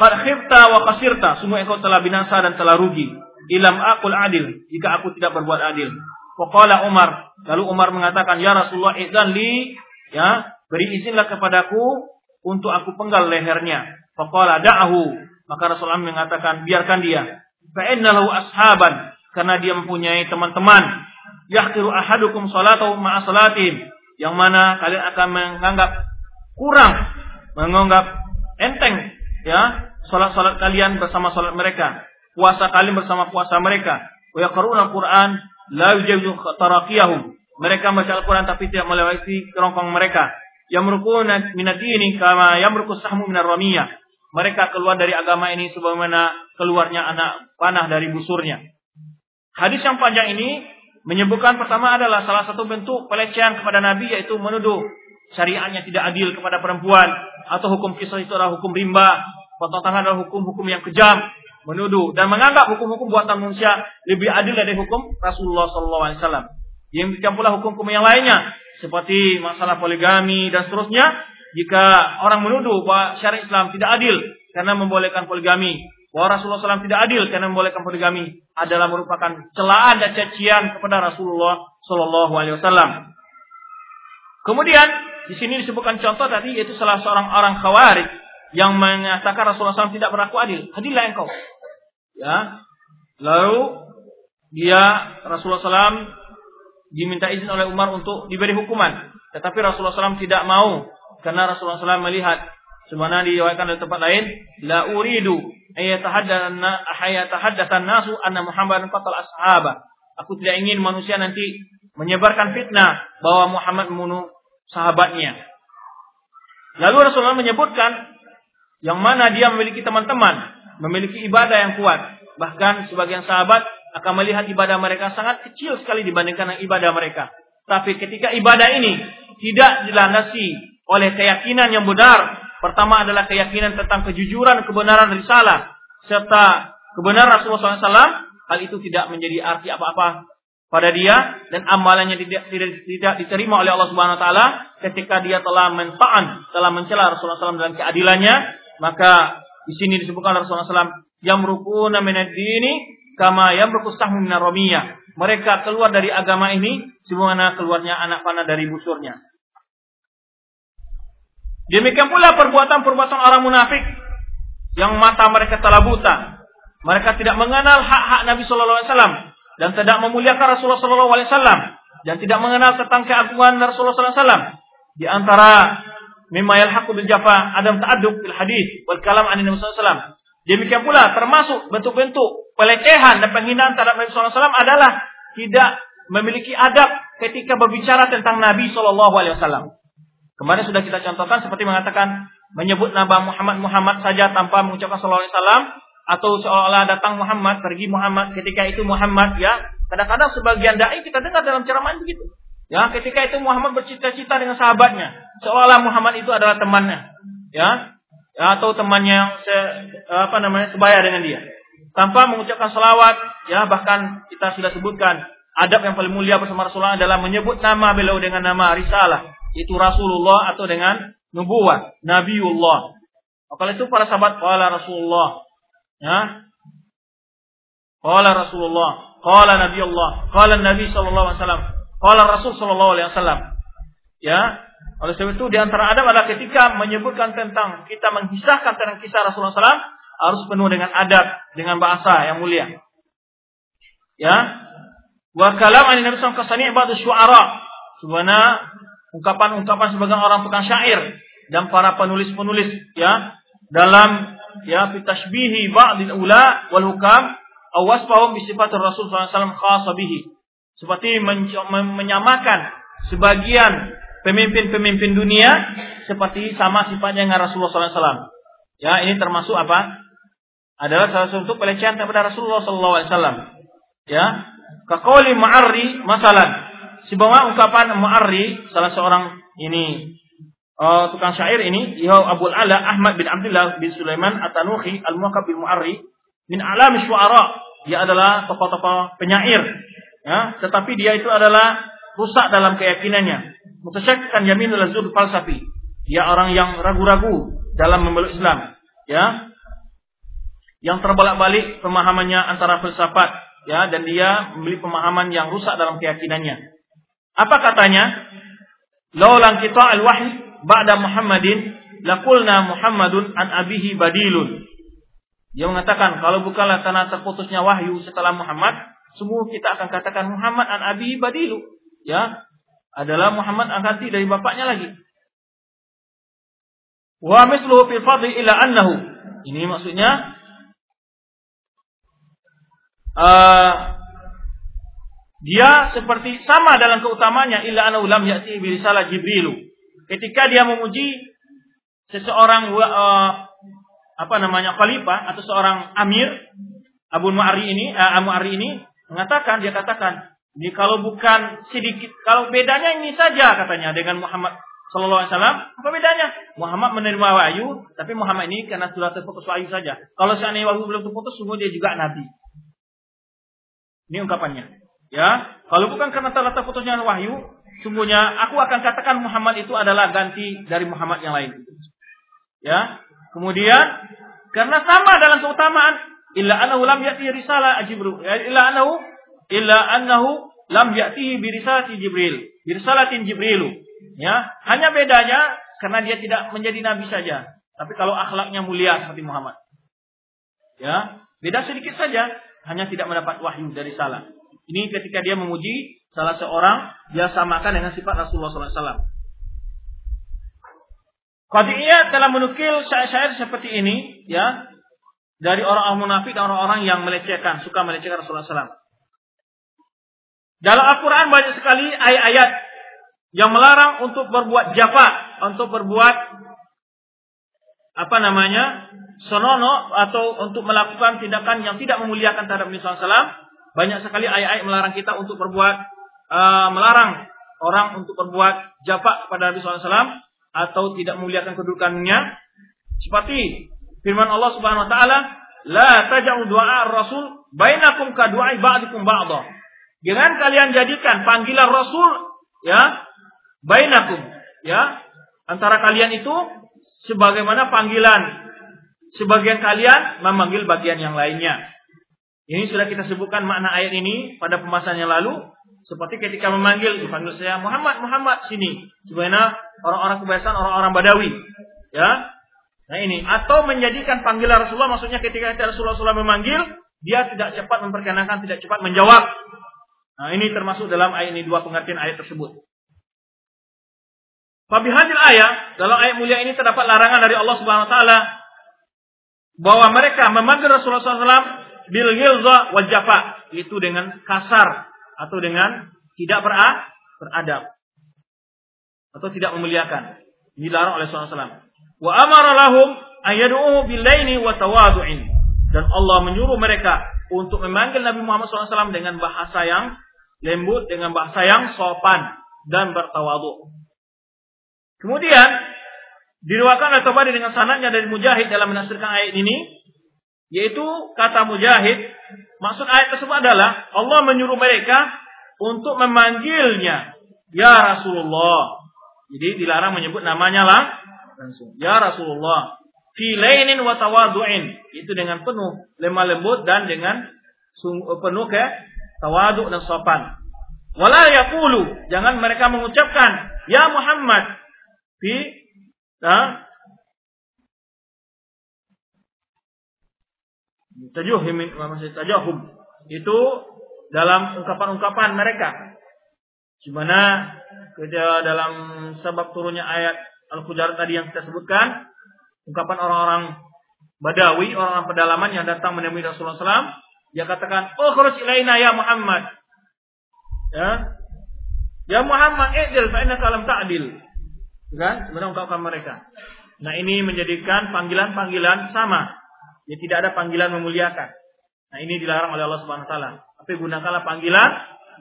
Qad khifta wa qasirta. Semua engkau telah binasa dan telah rugi. Ilam akul adil. Jika aku tidak berbuat adil. Faqala Umar. Lalu Umar mengatakan, Ya Rasulullah idzan li. Ya, beri izinlah kepadaku. untuk aku penggal lehernya. Faqala da'ahu. Maka Rasulullah mengatakan, biarkan dia. Fa'innahu ashaban. Karena dia mempunyai teman-teman. Yahkiru ahadukum salatahu ma'a salatin. Yang mana kalian akan menganggap kurang. Menganggap enteng. Ya, salat-salat kalian bersama salat mereka. Puasa kalian bersama puasa mereka. Wa yaqra'una Qur'an la yujawizu taraqiyahum. Mereka membaca Al-Quran tapi tidak melewati kerongkong mereka. Yamrukuna minadini kama yamruku sahmu minar ramiyah. Mereka keluar dari agama ini sebagaimana keluarnya anak panah dari busurnya. Hadis yang panjang ini menyebutkan pertama adalah salah satu bentuk pelecehan kepada Nabi yaitu menuduh syariatnya tidak adil kepada perempuan atau hukum kisah itu adalah hukum rimba, potong tangan adalah hukum-hukum yang kejam, menuduh dan menganggap hukum-hukum buatan manusia lebih adil dari hukum Rasulullah SAW. Yang demikian pula hukum-hukum yang lainnya seperti masalah poligami dan seterusnya. Jika orang menuduh bahwa syariat Islam tidak adil karena membolehkan poligami, bahwa Rasulullah SAW tidak adil karena membolehkan poligami adalah merupakan celaan dan cacian kepada Rasulullah Wasallam. Kemudian di sini disebutkan contoh tadi yaitu salah seorang orang khawarij yang mengatakan Rasulullah SAW tidak berlaku adil. Adillah engkau. Ya. Lalu dia Rasulullah SAW diminta izin oleh Umar untuk diberi hukuman. Tetapi Rasulullah SAW tidak mau karena Rasulullah SAW melihat sebenarnya diriwayatkan dari tempat lain la uridu ayatahaddatsan nasu anna Muhammadan qatal ashaba. Aku tidak ingin manusia nanti menyebarkan fitnah bahwa Muhammad membunuh sahabatnya. Lalu Rasulullah menyebutkan yang mana dia memiliki teman-teman, memiliki ibadah yang kuat. Bahkan sebagian sahabat akan melihat ibadah mereka sangat kecil sekali dibandingkan dengan ibadah mereka. Tapi ketika ibadah ini tidak dilandasi oleh keyakinan yang benar, pertama adalah keyakinan tentang kejujuran, kebenaran risalah, serta kebenaran Rasulullah SAW, hal itu tidak menjadi arti apa-apa pada dia dan amalannya tidak, tidak, tidak diterima oleh Allah Subhanahu wa taala ketika dia telah mentaan, telah mencela Rasulullah SAW dalam keadilannya, maka di sini disebutkan Rasulullah SAW yang merukuna minad dini kama yamruku sahmu minar Mereka keluar dari agama ini sebagaimana keluarnya anak panah dari busurnya. Demikian pula perbuatan-perbuatan orang munafik yang mata mereka telah buta. Mereka tidak mengenal hak-hak Nabi Shallallahu Alaihi Wasallam dan tidak memuliakan Rasulullah Shallallahu Alaihi Wasallam dan tidak mengenal tentang keagungan Rasulullah Sallallahu Alaihi Wasallam. Di antara mimma yalhaqu bil jafa adam ta'addub fil hadis wal kalam an Nabi Sallallahu Alaihi Wasallam. Demikian pula termasuk bentuk-bentuk pelecehan dan penghinaan terhadap Nabi SAW adalah tidak memiliki adab ketika berbicara tentang Nabi SAW. Kemarin sudah kita contohkan seperti mengatakan menyebut nama Muhammad Muhammad saja tanpa mengucapkan Alaihi Wasallam atau seolah-olah datang Muhammad pergi Muhammad ketika itu Muhammad ya. Kadang-kadang sebagian dai kita dengar dalam ceramah begitu ya ketika itu Muhammad bercita-cita dengan sahabatnya seolah Muhammad itu adalah temannya ya, ya atau temannya yang se, apa namanya sebaya dengan dia. Tanpa mengucapkan salawat, ya bahkan kita sudah sebutkan adab yang paling mulia bersama Rasulullah adalah menyebut nama beliau dengan nama risalah, itu Rasulullah atau dengan nubuah, Nabiullah. Maka itu para sahabat qala Rasulullah, ya. Qala Rasulullah, qala Nabiullah, qala Nabi sallallahu alaihi wasallam, qala Rasul sallallahu alaihi wasallam. Ya, oleh sebab itu di antara adab adalah ketika menyebutkan tentang kita mengisahkan tentang kisah Rasulullah SAW, harus penuh dengan adab, dengan bahasa yang mulia. Ya. Wa kalam an Nabi sallallahu alaihi wasallam syu'ara. Sebenarnya ungkapan-ungkapan sebagian orang tukang syair dan para penulis-penulis ya dalam ya fi tashbihi ba'dil ula wal hukam aw wasfahum bi Rasul sallallahu alaihi wasallam. Seperti menyamakan sebagian pemimpin-pemimpin dunia seperti sama sifatnya dengan Rasulullah sallallahu alaihi wasallam. Ya, ini termasuk apa? adalah salah satu pelecehan kepada Rasulullah sallallahu alaihi wasallam. Ya. Kaqauli Mu'arri masalan. Sebagaimana ungkapan Mu'arri salah seorang ini uh, tukang syair ini, Yahya Abu Ala Ahmad bin Abdullah bin Sulaiman At-Tanuhi Al-Muhakkab bin Mu'arri min alam syu'ara. Dia adalah tokoh-tokoh penyair. Ya, tetapi dia itu adalah rusak dalam keyakinannya. Mutasyakkan yaminul azur falsafi. Dia orang yang ragu-ragu dalam memeluk Islam. Ya, yang terbolak-balik pemahamannya antara filsafat ya dan dia memiliki pemahaman yang rusak dalam keyakinannya. Apa katanya? Laulan kita al-wahyi ba'da Muhammadin laqulna Muhammadun an abihi badilun. Dia mengatakan kalau bukanlah karena terputusnya wahyu setelah Muhammad, semua kita akan katakan Muhammad an abihi badilu. Ya, adalah Muhammad an ganti dari bapaknya lagi. Wa misluhu fil fadli ila annahu. Ini maksudnya uh, dia seperti sama dalam keutamanya illa annahu lam ya'ti bi risalah Jibril. Ketika dia memuji seseorang uh, apa namanya khalifah atau seorang amir Abu Mu'ari ini uh, Abu Mu'ari ini mengatakan dia katakan ini kalau bukan sedikit kalau bedanya ini saja katanya dengan Muhammad Sallallahu Alaihi Wasallam. Apa bedanya? Muhammad menerima wahyu tapi Muhammad ini karena sudah terputus wahyu saja. Kalau seandainya wahyu belum terputus semua dia juga nabi. Ini ungkapannya Ya, kalau bukan karena telah terputusnya wahyu, sungguhnya aku akan katakan Muhammad itu adalah ganti dari Muhammad yang lain. Ya. Kemudian karena sama dalam keutamaan, illa annahu lam ya'ti risalah Jibril. Ya, illa annahu illa annahu lam ya'ti bi Jibril. Bi Jibrilu. Ya, hanya bedanya karena dia tidak menjadi nabi saja, tapi kalau akhlaknya mulia seperti Muhammad. Ya, beda sedikit saja, hanya tidak mendapat wahyu dari salah. Ini ketika dia memuji salah seorang, dia samakan dengan sifat Rasulullah SAW. Qadiyah telah menukil syair-syair seperti ini, ya, dari orang-orang munafik dan orang-orang yang melecehkan, suka melecehkan Rasulullah SAW. Dalam Al-Quran banyak sekali ayat-ayat yang melarang untuk berbuat jafa, untuk berbuat apa namanya, sonono atau untuk melakukan tindakan yang tidak memuliakan terhadap Nabi SAW banyak sekali ayat-ayat melarang kita untuk berbuat uh, melarang orang untuk berbuat jafak kepada Nabi SAW atau tidak memuliakan kedudukannya. Seperti firman Allah Subhanahu Wa Taala, la tajau doa Rasul bainakum ka du'a ba'dikum. Jangan kalian jadikan panggilan Rasul ya bainakum ya antara kalian itu sebagaimana panggilan sebagian kalian memanggil bagian yang lainnya. Ini sudah kita sebutkan makna ayat ini pada pembahasan yang lalu. Seperti ketika memanggil, dipanggil saya Muhammad, Muhammad sini. Sebenarnya orang-orang kebiasaan, orang-orang Badawi. Ya, Nah ini atau menjadikan panggilan Rasulullah maksudnya ketika Rasulullah SAW memanggil dia tidak cepat memperkenalkan tidak cepat menjawab. Nah ini termasuk dalam ayat ini dua pengertian ayat tersebut. Fabihadil ayat dalam ayat mulia ini terdapat larangan dari Allah Subhanahu Wa Taala bahwa mereka memanggil Rasulullah SAW bil ghilza wal jafa itu dengan kasar atau dengan tidak beradab atau tidak memuliakan dilarang oleh Rasulullah. Wa amara lahum ayyadu'uhu bilaini wa tawadu'in dan Allah menyuruh mereka untuk memanggil Nabi Muhammad SAW dengan bahasa yang lembut, dengan bahasa yang sopan dan bertawadu. Kemudian diriwayatkan oleh Tabari dengan sanadnya dari Mujahid dalam menafsirkan ayat ini yaitu kata Mujahid, maksud ayat tersebut adalah Allah menyuruh mereka untuk memanggilnya ya Rasulullah. Jadi dilarang menyebut namanya lah langsung. Ya Rasulullah. Fi lainin wa tawadu'in. Itu dengan penuh lemah lembut dan dengan penuh ke tawadu dan sopan. Wala yaqulu, jangan mereka mengucapkan ya Muhammad fi tajuhum maksud itu dalam ungkapan-ungkapan mereka di mana dalam sebab turunnya ayat Al-Hujarat tadi yang kita sebutkan ungkapan orang-orang Badawi, orang-orang pedalaman yang datang menemui Rasulullah SAW, dia katakan, "Oh, khuruj ilaina ya Muhammad." Ya. Ya Muhammad, idil fa innaka lam ta'dil. Kan? Sebenarnya ungkapan mereka. Nah, ini menjadikan panggilan-panggilan sama Ya tidak ada panggilan memuliakan. Nah ini dilarang oleh Allah Subhanahu Wa Taala. Tapi gunakanlah panggilan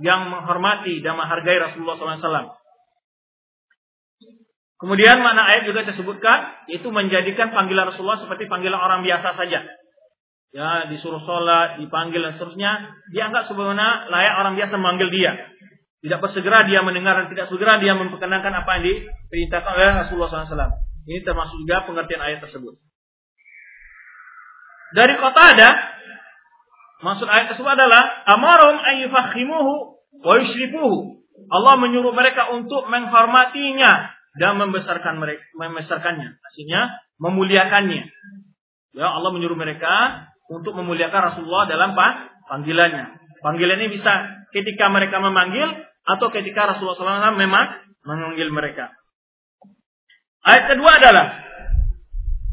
yang menghormati dan menghargai Rasulullah SAW. Kemudian mana ayat juga disebutkan itu menjadikan panggilan Rasulullah seperti panggilan orang biasa saja. Ya, disuruh sholat, dipanggil dan seterusnya, dianggap sebenarnya layak orang biasa memanggil dia. Tidak bersegera dia mendengar dan tidak segera dia memperkenalkan apa yang diperintahkan oleh Rasulullah SAW. Ini termasuk juga pengertian ayat tersebut. Dari kota ada maksud ayat tersebut adalah amarum ayyufakhimuhu wa yushrifuhu. Allah menyuruh mereka untuk menghormatinya dan membesarkan mereka membesarkannya. Maksudnya memuliakannya. Ya, Allah menyuruh mereka untuk memuliakan Rasulullah dalam panggilannya. Panggilan ini bisa ketika mereka memanggil atau ketika Rasulullah SAW memang memanggil mereka. Ayat kedua adalah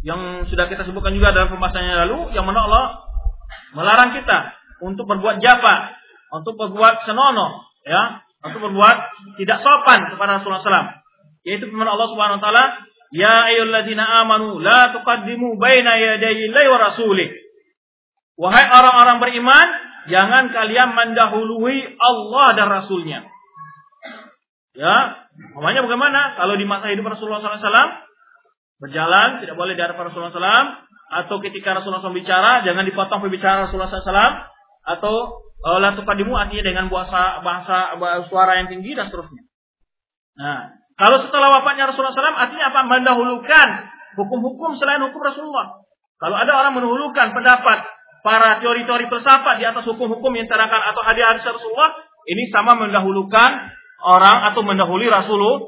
yang sudah kita sebutkan juga dalam pembahasannya lalu, yang mana Allah melarang kita untuk berbuat japa, untuk berbuat senonoh, ya, untuk berbuat tidak sopan kepada Rasulullah SAW. Yaitu firman Allah Subhanahu Wa Taala, Ya ayyuhalladzina amanu la tuqaddimu baina yadayi wa rasulih. Wahai orang-orang beriman, jangan kalian mendahului Allah dan Rasulnya. Ya, namanya bagaimana? Kalau di masa hidup Rasulullah SAW berjalan tidak boleh di hadapan Rasulullah SAW atau ketika Rasulullah SAW bicara jangan dipotong pembicaraan Rasulullah SAW atau uh, la tuqaddimu artinya dengan bahasa bahasa suara yang tinggi dan seterusnya. Nah, kalau setelah wafatnya Rasulullah SAW artinya apa? Mendahulukan hukum-hukum selain hukum Rasulullah. Kalau ada orang mendahulukan pendapat para teori-teori filsafat di atas hukum-hukum yang terangkan atau hadis-hadis Rasulullah, ini sama mendahulukan orang atau mendahului Rasulullah.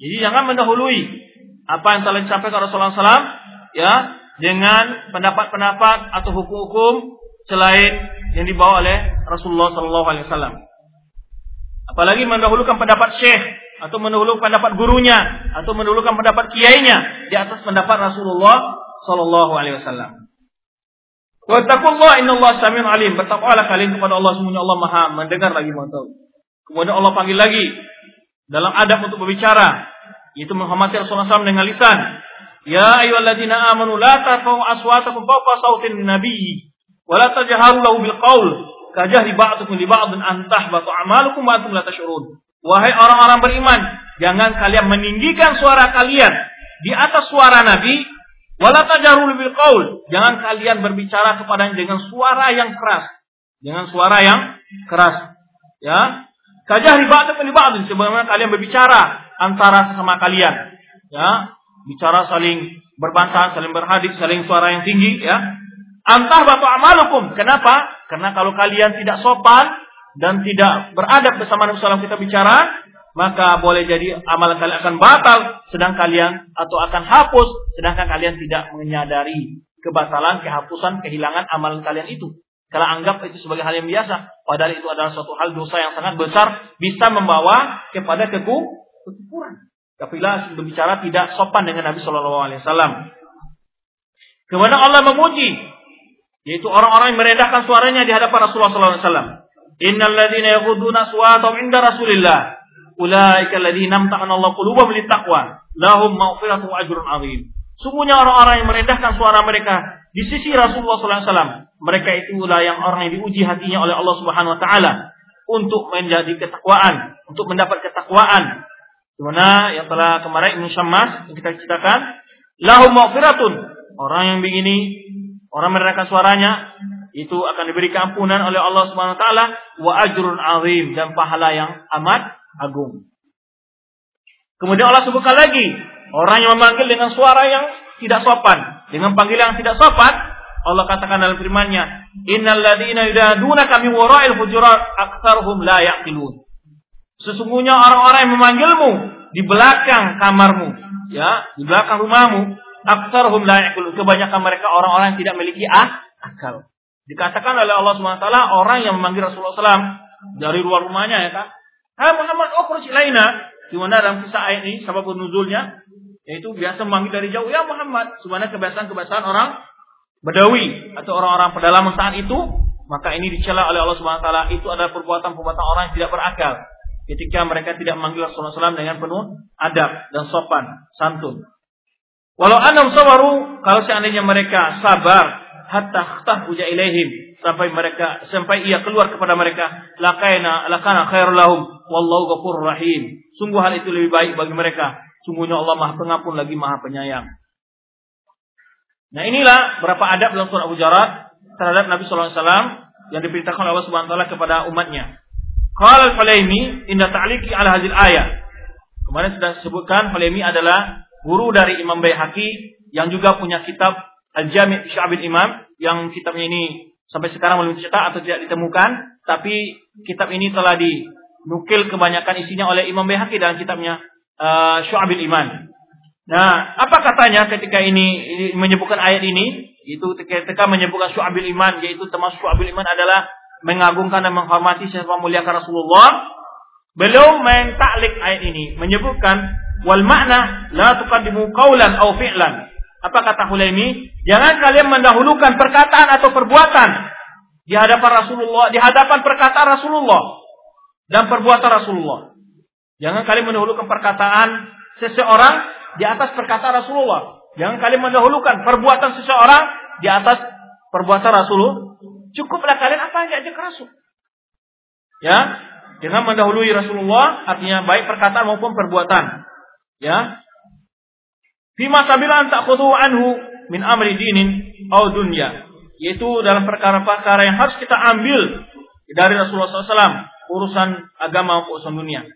Jadi jangan mendahului apa yang telah disampaikan Rasulullah SAW ya dengan pendapat-pendapat atau hukum-hukum selain yang dibawa oleh Rasulullah SAW. Apalagi mendahulukan pendapat syekh atau mendahulukan pendapat gurunya atau mendahulukan pendapat kiainya di atas pendapat Rasulullah sallallahu alaihi wasallam. Wa taqullah innallaha samiun alim. Bertakwalah kalian kepada Allah semuanya Allah Maha mendengar lagi Maha. Kemudian Allah panggil lagi dalam adab untuk berbicara yaitu menghormati Rasulullah SAW dengan lisan. Ya ayyuhalladzina amanu la tarfa'u aswatakum fawqa sautin nabiyyi wa la tajharu lahu bil qaul kajahri ba'dukum li ba'din an tahbatu a'malukum wa antum la tash'urun. Wahai orang-orang beriman, jangan kalian meninggikan suara kalian di atas suara Nabi, wala tajarul bil qaul. Jangan kalian berbicara kepadanya dengan suara yang keras. Dengan suara yang keras. Ya. Kajah ribat li ba'din sebagaimana kalian berbicara antara sesama kalian. Ya. Bicara saling berbantah, saling berhadis, saling suara yang tinggi, ya. Antah batu amalukum. Kenapa? Karena kalau kalian tidak sopan, dan tidak beradab bersama Nabi SAW kita bicara, maka boleh jadi amalan kalian akan batal, sedang kalian atau akan hapus, sedangkan kalian tidak menyadari kebatalan, kehapusan, kehilangan amalan kalian itu. Kalau anggap itu sebagai hal yang biasa, padahal itu adalah suatu hal dosa yang sangat besar, bisa membawa kepada kekufuran. Apabila berbicara tidak sopan dengan Nabi Shallallahu Alaihi Wasallam. Kemudian Allah memuji, yaitu orang-orang yang merendahkan suaranya di hadapan Rasulullah Sallallahu Alaihi Wasallam. Innal ladzina yaghudduna aswatahum 'inda Rasulillah ulaika alladzina amtahana Allah qulubahum littaqwa lahum maghfiratun wa ajrun 'adzim. Sungguhnya orang-orang yang merendahkan suara mereka di sisi Rasulullah SAW, mereka itulah yang orang yang diuji hatinya oleh Allah Subhanahu wa taala untuk menjadi ketakwaan, untuk mendapat ketakwaan. Di mana yang telah kemarin Ibnu Syammas yang kita ceritakan, lahum maghfiratun. Orang yang begini, orang merendahkan suaranya, itu akan diberi keampunan oleh Allah Subhanahu wa taala wa ajrun azim dan pahala yang amat agung. Kemudian Allah sebutkan lagi orang yang memanggil dengan suara yang tidak sopan, dengan panggilan yang tidak sopan, Allah katakan dalam firman-Nya, "Innal ladzina yudadunaka min wara'il hujurat aktsaruhum la yaqilun." Sesungguhnya orang-orang yang memanggilmu di belakang kamarmu, ya, di belakang rumahmu, aktsaruhum la. Kebanyakan mereka orang-orang yang tidak memiliki ah, akal. Dikatakan oleh Allah SWT orang yang memanggil Rasulullah SAW dari luar rumahnya ya kan. Hai Muhammad ukhruj ilaina. Di mana dalam kisah ayat ini sebab nuzulnya yaitu biasa memanggil dari jauh ya Muhammad. Sebenarnya kebiasaan-kebiasaan orang Badawi atau orang-orang pedalaman saat itu, maka ini dicela oleh Allah taala itu adalah perbuatan-perbuatan orang yang tidak berakal. Ketika mereka tidak memanggil Rasulullah SAW dengan penuh adab dan sopan, santun. Walau anam sawaru, kalau seandainya mereka sabar hatta tahbuja ilaihim sampai mereka sampai ia keluar kepada mereka lakaina lakana khairul lahum wallahu ghafurur rahim. Sungguh hal itu lebih baik bagi mereka. Sungguhnya Allah Maha Pengampun lagi Maha Penyayang. Nah inilah berapa adab dalam surah Al-Hujurat terhadap Nabi sallallahu alaihi wasallam yang diperintahkan Allah Subhanahu wa taala kepada umatnya qala al-Falaimi inda ta'liqi ala hadhihi ayat kemarin sudah disebutkan Falaimi adalah guru dari Imam Baihaqi yang juga punya kitab Al-Jami' Sya'bil Imam yang kitabnya ini sampai sekarang belum dicetak atau tidak ditemukan, tapi kitab ini telah dinukil kebanyakan isinya oleh Imam Baihaqi dalam kitabnya uh, syu'abil iman. Nah, apa katanya ketika ini menyebutkan ayat ini? Itu ketika menyebutkan syu'abil iman, yaitu termasuk syu'abil iman adalah mengagungkan dan menghormati serta muliakan Rasulullah. Beliau mentaklik ayat ini, menyebutkan wal makna la tuqaddimu qawlan aw fi'lan. Apa kata Hulaimi? Jangan kalian mendahulukan perkataan atau perbuatan di hadapan Rasulullah, di hadapan perkataan Rasulullah dan perbuatan Rasulullah. Jangan kalian mendahulukan perkataan seseorang di atas perkataan Rasulullah. Jangan kalian mendahulukan perbuatan seseorang di atas perbuatan Rasulullah. Cukuplah kalian apa yang diajak Rasul. Ya, jangan mendahului Rasulullah artinya baik perkataan maupun perbuatan. Ya. Fima sabilan ta'khudhu anhu min amri dinin au dunya. Yaitu dalam perkara-perkara yang harus kita ambil dari Rasulullah SAW. Urusan agama maupun urusan dunia.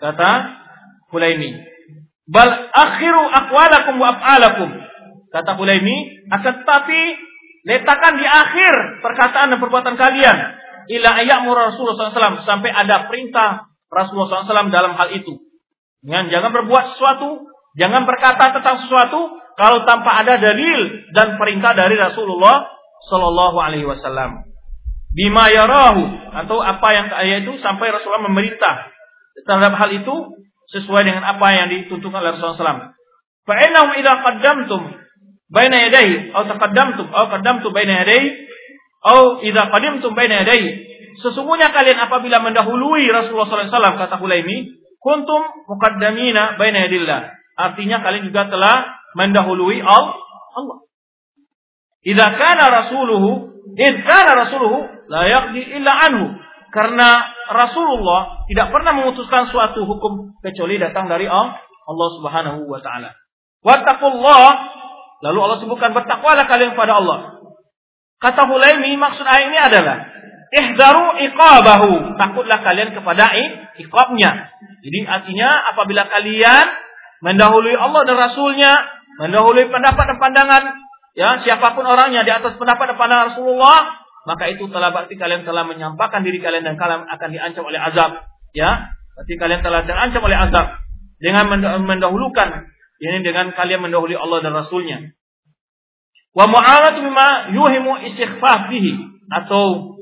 Kata Hulaimi. Bal akhiru aqwalakum wa af'alakum. Kata Hulaimi, akan tetapi letakkan di akhir perkataan dan perbuatan kalian ila ayyamur Rasulullah SAW sampai ada perintah Rasulullah SAW dalam hal itu. Jangan, jangan berbuat sesuatu, jangan berkata tentang sesuatu kalau tanpa ada dalil dan perintah dari Rasulullah Shallallahu Alaihi Wasallam. Bima yarahu atau apa yang yaitu sampai Rasulullah memerintah terhadap hal itu sesuai dengan apa yang dituntut oleh Rasulullah SAW. Fa'inahum idza qaddamtum baina yadayhi. Atau taqaddamtum atau qaddamtum baina yadayhi. Atau idza qadimtum baina yadayhi. Sesungguhnya kalian apabila mendahului Rasulullah SAW kata Hulaimi kuntum muqaddamina baina yadillah. Artinya kalian juga telah mendahului Allah. Idza kana rasuluhu in kana rasuluhu la yaqdi illa anhu. Karena Rasulullah tidak pernah memutuskan suatu hukum kecuali datang dari Allah Subhanahu wa taala. Wattaqullah lalu Allah sebutkan bertakwalah kalian kepada Allah. Kata Hulaimi maksud ayat ini adalah ihdaru iqabahu, takutlah kalian kepada iqabnya. Jadi artinya apabila kalian mendahului Allah dan Rasulnya, mendahului pendapat dan pandangan ya siapa pun orangnya di atas pendapat dan pandangan Rasulullah, maka itu telah berarti kalian telah menyampaikan diri kalian dan kalian akan diancam oleh azab. Ya, berarti kalian telah terancam oleh azab dengan mendahulukan ini dengan kalian mendahului Allah dan Rasulnya. Wa mu'alatu bima yuhimu istighfaf bihi atau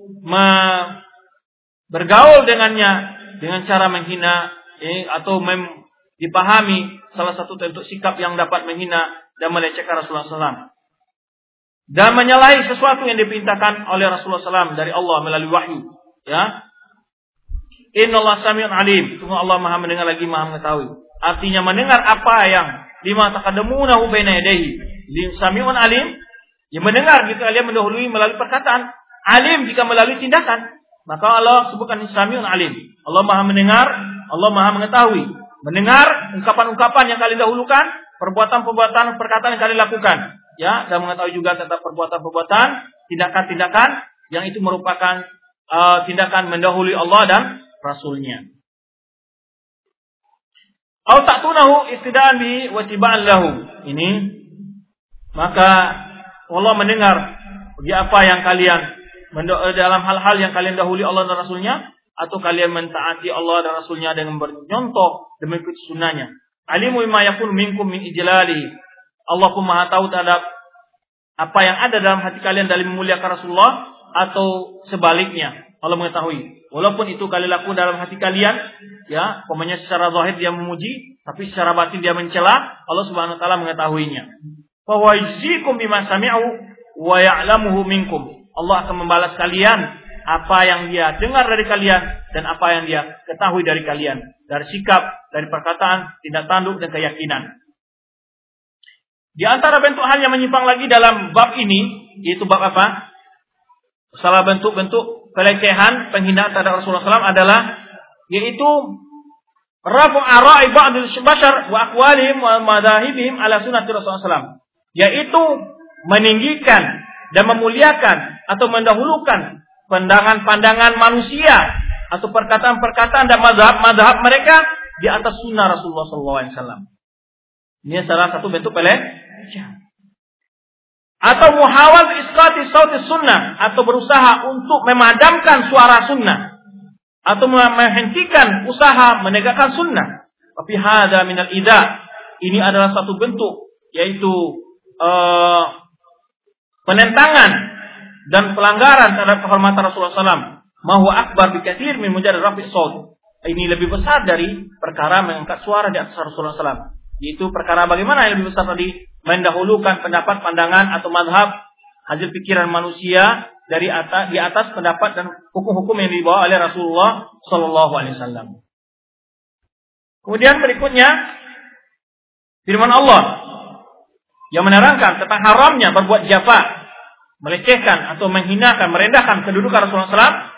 bergaul dengannya dengan cara menghina eh, atau mem, dipahami salah satu bentuk sikap yang dapat menghina dan melecehkan Rasulullah SAW dan menyalahi sesuatu yang diperintahkan oleh Rasulullah SAW dari Allah melalui wahyu. Ya, Inna Allah sami'un alim. Tunggu Allah maha mendengar lagi maha mengetahui. Artinya mendengar apa yang lima taqaddamunahu baina yadayhi. Lim sami'un alim. Yang mendengar jika kalian mendahului melalui perkataan. Alim jika melalui tindakan. Maka Allah sebutkan sami'un alim. Allah maha mendengar. Allah maha mengetahui. Mendengar ungkapan-ungkapan yang kalian dahulukan. Perbuatan-perbuatan perkataan yang kalian lakukan ya dan mengetahui juga tentang perbuatan-perbuatan, tindakan-tindakan yang itu merupakan uh, tindakan mendahului Allah dan Rasulnya. Au ta'tunahu istidaan bi wa lahu. Ini maka Allah mendengar bagi apa yang kalian dalam hal-hal yang kalian dahului Allah dan Rasulnya atau kalian mentaati Allah dan Rasulnya dengan bernyontoh demi sunnahnya. Alimu yakun minkum min ijlali Allah pun maha tahu terhadap apa yang ada dalam hati kalian dari memuliakan Rasulullah atau sebaliknya. Allah mengetahui. Walaupun itu kalian lakukan dalam hati kalian, ya, pokoknya secara zahir dia memuji, tapi secara batin dia mencela, Allah Subhanahu wa taala mengetahuinya. Fa wajzikum bima sami'u wa ya'lamuhu minkum. Allah akan membalas kalian apa yang dia dengar dari kalian dan apa yang dia ketahui dari kalian, dari sikap, dari perkataan, tindak tanduk dan keyakinan. Di antara bentuk hal yang menyimpang lagi dalam bab ini, yaitu bab apa? Salah bentuk-bentuk pelecehan, penghinaan terhadap Rasulullah SAW adalah yaitu rafu ara'i ba'dil bashar wa aqwalihim wa madahibihim ala sunnati Rasulullah SAW. Yaitu meninggikan dan memuliakan atau mendahulukan pandangan-pandangan manusia atau perkataan-perkataan dan madhab-madhab mereka di atas sunnah Rasulullah SAW. Ini salah satu bentuk pelecehan. Atau muhawal isqati sauti sunnah. Atau berusaha untuk memadamkan suara sunnah. Atau menghentikan usaha menegakkan sunnah. Tapi hada minal ida. Ini adalah satu bentuk yaitu uh, penentangan dan pelanggaran terhadap kehormatan Rasulullah SAW. Mahwa akbar bikathir min mujarrad rafi saud. Ini lebih besar dari perkara mengangkat suara di atas Rasulullah SAW. Yaitu perkara bagaimana yang lebih besar tadi? Mendahulukan pendapat, pandangan atau madhab hasil pikiran manusia dari atas di atas pendapat dan hukum-hukum yang dibawa oleh Rasulullah Shallallahu Alaihi Wasallam. Kemudian berikutnya firman Allah yang menerangkan tentang haramnya berbuat jafa, melecehkan atau menghinakan, merendahkan kedudukan Rasulullah SAW.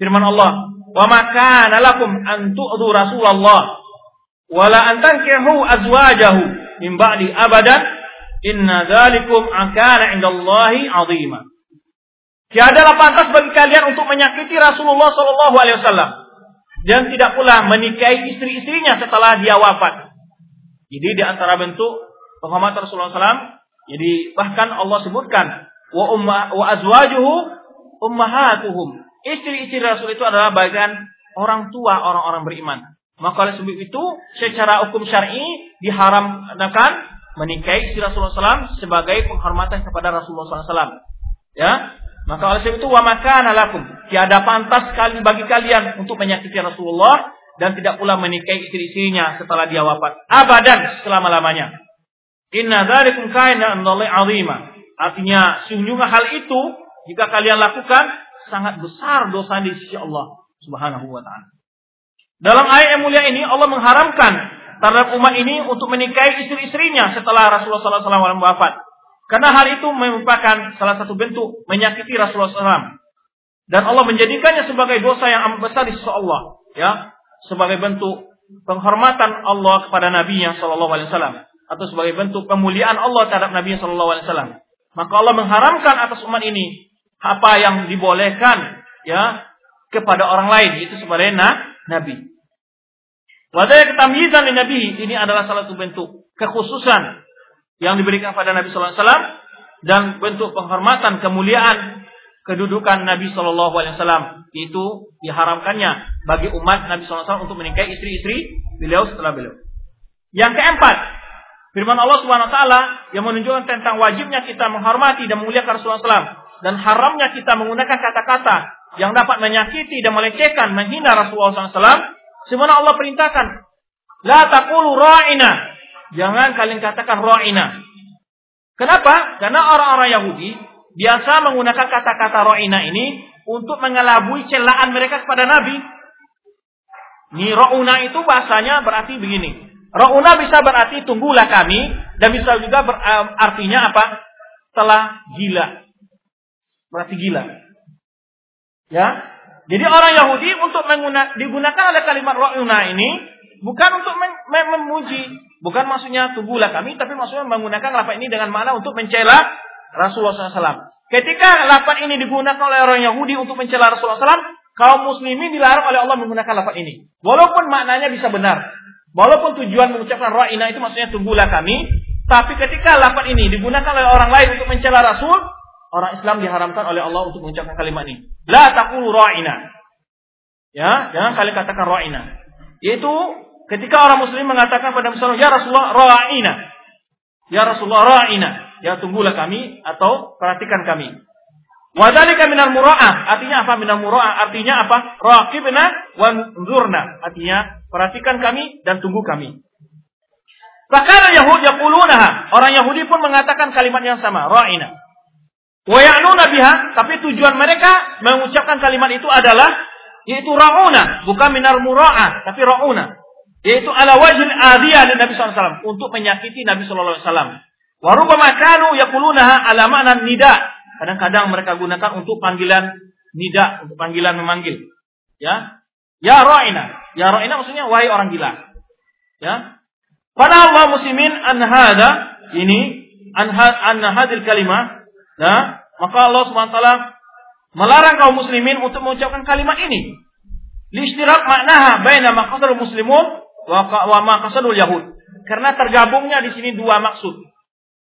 Firman Allah, wa maka lakum an tu'dhu Rasulullah wala an tankihu azwajahu min ba'di abadan inna dzalikum akana indallahi 'azima. Tiadalah pantas bagi kalian untuk menyakiti Rasulullah sallallahu alaihi wasallam dan tidak pula menikahi istri-istrinya setelah dia wafat. Jadi di antara bentuk penghormatan Rasulullah SAW, jadi bahkan Allah sebutkan wa umma wa azwajuhu ummahatuhum. Istri-istri Rasul itu adalah bagian orang tua orang-orang beriman. Maka oleh sebab itu secara hukum syar'i diharamkan menikahi istri Rasulullah SAW sebagai penghormatan kepada Rasulullah SAW. Ya, maka oleh sebab itu wa makana lakum. Tiada pantas sekali bagi kalian untuk menyakiti Rasulullah dan tidak pula menikahi istri-istrinya setelah dia wafat. Abadan selama-lamanya. Inna dzalikum indallahi 'azima. Artinya sungguhnya hal itu jika kalian lakukan sangat besar dosa di sisi Allah Subhanahu wa taala. Dalam ayat yang mulia ini Allah mengharamkan terhadap umat ini untuk menikahi istri-istrinya setelah Rasulullah SAW wafat. Karena hal itu merupakan salah satu bentuk menyakiti Rasulullah SAW. Dan Allah menjadikannya sebagai dosa yang amat besar di sisi Allah. Ya, sebagai bentuk penghormatan Allah kepada Nabi yang Shallallahu Alaihi Wasallam atau sebagai bentuk pemuliaan Allah terhadap Nabi Shallallahu Alaihi Wasallam. Maka Allah mengharamkan atas umat ini apa yang dibolehkan ya kepada orang lain itu sebagai na, Nabi. Wadaya ketamyizan di Nabi ini adalah salah satu bentuk kekhususan yang diberikan pada Nabi Sallallahu Alaihi Wasallam dan bentuk penghormatan kemuliaan kedudukan Nabi Shallallahu Alaihi Wasallam itu diharamkannya bagi umat Nabi Sallallahu Alaihi Wasallam untuk menikahi istri-istri beliau setelah beliau. Yang keempat, firman Allah Subhanahu Wa Taala yang menunjukkan tentang wajibnya kita menghormati dan memuliakan Rasulullah SAW dan haramnya kita menggunakan kata-kata yang dapat menyakiti dan melecehkan, menghina Rasulullah SAW. Sebenarnya Allah perintahkan, la taqulu ra'ina Jangan kalian katakan ro'ina. Kenapa? Karena orang-orang Yahudi biasa menggunakan kata-kata ro'ina ini untuk mengelabui celaan mereka kepada Nabi. Ini ro'una itu bahasanya berarti begini. Ro'una bisa berarti tunggulah kami dan bisa juga artinya apa? Telah gila. Berarti gila. Ya. Jadi orang Yahudi untuk menggunakan digunakan oleh kalimat ro'una ini bukan untuk memuji Bukan maksudnya tunggulah kami, tapi maksudnya menggunakan lafaz ini dengan makna untuk mencela Rasulullah SAW. Ketika lafaz ini digunakan oleh orang Yahudi untuk mencela Rasulullah SAW, kaum muslimin dilarang oleh Allah menggunakan lafaz ini. Walaupun maknanya bisa benar. Walaupun tujuan mengucapkan ra'ina itu maksudnya tunggulah kami. Tapi ketika lafaz ini digunakan oleh orang lain untuk mencela Rasul, orang Islam diharamkan oleh Allah untuk mengucapkan kalimat ini. La taqulu ra'ina. Ya, jangan kalian katakan ra'ina. Yaitu Ketika orang muslim mengatakan pada Muhammad Ya Rasulullah ra'ina. Ya Rasulullah ra'ina. Ya tunggulah kami atau perhatikan kami. Wadhalika minal mura'ah. Artinya apa minal mura'ah? Artinya apa? Raqibna wa nzurna. Artinya perhatikan kami dan tunggu kami. Bahkan Yahudi yaqulunaha. Orang Yahudi pun mengatakan kalimat yang sama, ra'ina. Wa ya'nuna biha, tapi tujuan mereka mengucapkan kalimat itu adalah yaitu ra'una, bukan minar mura'ah, tapi ra'una yaitu ala wajhil adiyah dari Nabi SAW untuk menyakiti Nabi SAW. Warubama kanu yakulunaha ala makna nida. Kadang-kadang mereka gunakan untuk panggilan nida, untuk panggilan memanggil. Ya. Ya ra'ina. Ya ra'ina maksudnya wahai orang gila. Ya. Pada Allah muslimin an hada ini an, an hadil kalimah ya, maka Allah taala melarang kaum muslimin untuk mengucapkan kalimat ini. Listirak maknaha baina maqsadul muslimun wa ma qasadul yahud. Karena tergabungnya di sini dua maksud.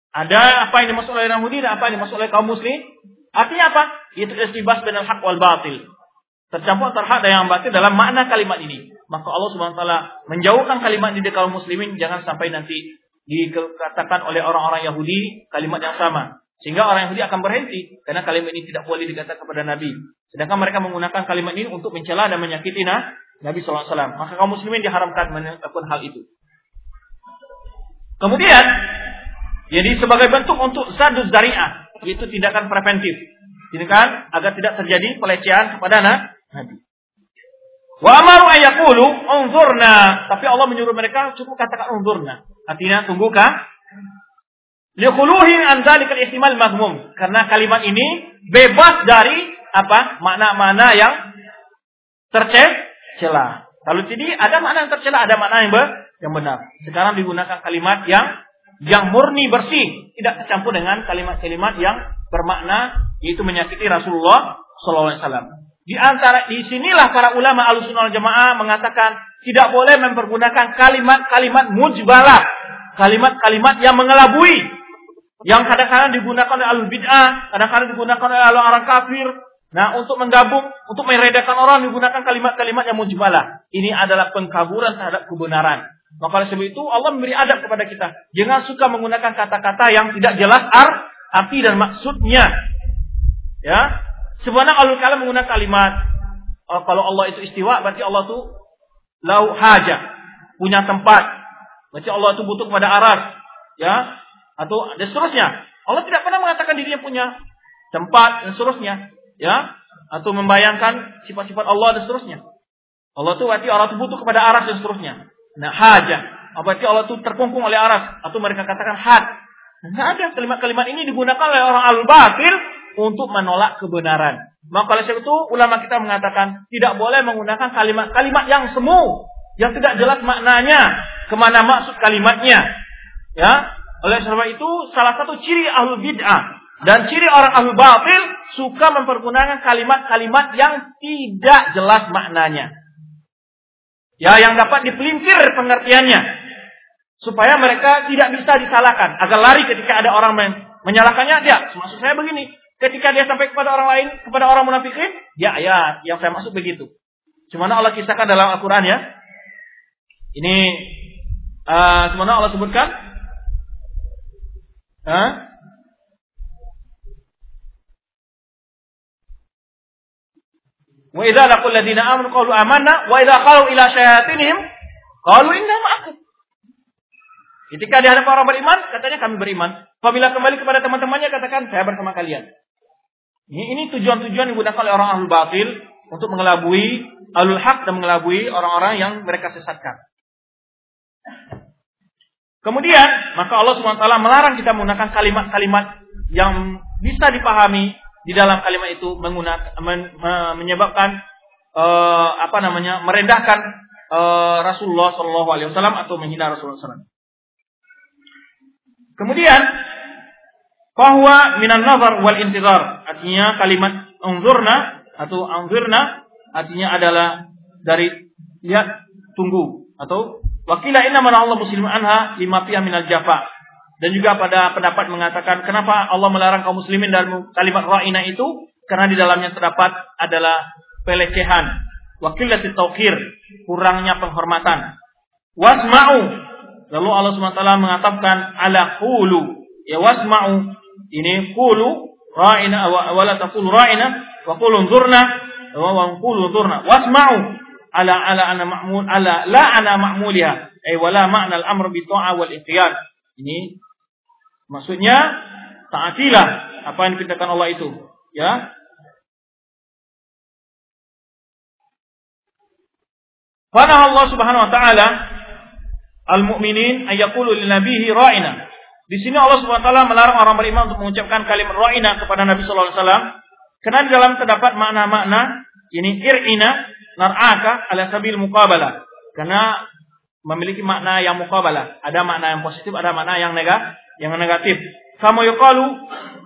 Ada apa yang dimaksud oleh Yahudi dan apa yang dimaksud oleh kaum muslim. Artinya apa? Itu istibas dengan hak wal batil. Tercampur terhad yang batil dalam makna kalimat ini. maka Allah taala menjauhkan kalimat ini dari kaum muslimin jangan sampai nanti dikatakan oleh orang-orang Yahudi kalimat yang sama. Sehingga orang Yahudi akan berhenti karena kalimat ini tidak boleh dikatakan kepada Nabi. Sedangkan mereka menggunakan kalimat ini untuk mencela dan menyakiti Nabi SAW. Maka kaum muslimin diharamkan melakukan hal itu. Kemudian, jadi sebagai bentuk untuk zadus zari'ah, yaitu tindakan preventif. Tindakan agar tidak terjadi pelecehan kepada Nabi. Wa amaru ayakulu unzurna. Tapi Allah menyuruh mereka cukup katakan unzurna. Artinya tunggukan. Liquluhi an dzalikal ihtimal mahmum. Karena kalimat ini bebas dari apa? Makna-makna yang tercela. Kalau jadi ada makna yang tercela, ada makna yang, yang benar. Sekarang digunakan kalimat yang yang murni bersih, tidak tercampur dengan kalimat-kalimat yang bermakna yaitu menyakiti Rasulullah SAW. Di antara di sinilah para ulama Ahlussunnah Jamaah mengatakan tidak boleh mempergunakan kalimat-kalimat mujbalah, kalimat-kalimat yang mengelabui, yang kadang-kadang digunakan oleh alul bid'ah, kadang-kadang digunakan oleh orang kafir. Nah, untuk menggabung, untuk meredakan orang digunakan kalimat-kalimat yang mujbalah. Ini adalah pengkaburan terhadap kebenaran. Maka oleh sebab itu Allah memberi adab kepada kita. Jangan suka menggunakan kata-kata yang tidak jelas ar, arti dan maksudnya. Ya, Sebenarnya kalau kalian menggunakan kalimat oh, kalau Allah itu istiwa berarti Allah itu lau haja, punya tempat. Berarti Allah itu butuh kepada aras, ya, atau dan seterusnya. Allah tidak pernah mengatakan dirinya punya tempat dan seterusnya, ya, atau membayangkan sifat-sifat Allah dan seterusnya. Allah itu berarti Allah itu butuh kepada aras dan seterusnya. Nah, haja, berarti Allah itu terkungkung oleh aras atau mereka katakan had. Tidak ada kalimat-kalimat ini digunakan oleh orang al-batil untuk menolak kebenaran. Maka oleh sebab itu ulama kita mengatakan tidak boleh menggunakan kalimat-kalimat yang semu, yang tidak jelas maknanya, ke mana maksud kalimatnya. Ya, oleh sebab itu salah satu ciri ahlu bid'ah dan ciri orang ahlu batil suka mempergunakan kalimat-kalimat yang tidak jelas maknanya. Ya, yang dapat dipelintir pengertiannya supaya mereka tidak bisa disalahkan agar lari ketika ada orang menyalahkannya dia maksud saya begini Ketika dia sampai kepada orang lain, kepada orang munafikin, ya ya, yang saya maksud begitu. Cuma Allah kisahkan dalam Al-Quran ya. Ini uh, Allah sebutkan. Huh? Wa idza laqul ladina amanu qalu amanna wa idza qalu ila syayatinihim qalu inna ma'akum. Ketika dihadap orang beriman, katanya kami beriman. Apabila kembali kepada teman-temannya, katakan saya bersama kalian. Ini, ini tujuan-tujuan yang digunakan oleh orang ahlul batil untuk mengelabui ahlul hak dan mengelabui orang-orang yang mereka sesatkan. Kemudian, maka Allah SWT melarang kita menggunakan kalimat-kalimat yang bisa dipahami di dalam kalimat itu menggunakan men, menyebabkan uh, apa namanya merendahkan uh, Rasulullah SAW atau menghina Rasulullah SAW. Kemudian bahwa minan nazar wal intizar artinya kalimat unzurna atau anzirna artinya adalah dari lihat tunggu atau wakila inna mana Allah muslim anha lima piyah minal jafa. Dan juga pada pendapat mengatakan kenapa Allah melarang kaum muslimin dalam kalimat ra'ina itu? Karena di dalamnya terdapat adalah pelecehan. Wakilati tauqir kurangnya penghormatan. Wasma'u. Lalu Allah SWT mengatakan ala qulu. Ya wasma'u. Ini qulu ra'ina wa la taqulu ra'ina wa qulu unzurna wa qulu unzurna wasma'u ala ala ana ma'mul ala la ana ma'muliha. Ay wala ma'na al-amr bi ta'a wal ikhtiyar ini maksudnya taatilah apa yang diperintahkan Allah itu ya. Fana Allah Subhanahu wa taala al-mu'minin ayaqulu lin nabihi ra'ina. Di sini Allah Subhanahu wa taala melarang orang beriman untuk mengucapkan kalimat ra'ina kepada Nabi sallallahu alaihi wasallam. Karena di dalam terdapat makna-makna ini ir'ina nar'aka ala sabil muqabalah. Karena memiliki makna yang muqabalah. Ada makna yang positif, ada makna yang negatif, yang negatif. Kamu yuqalu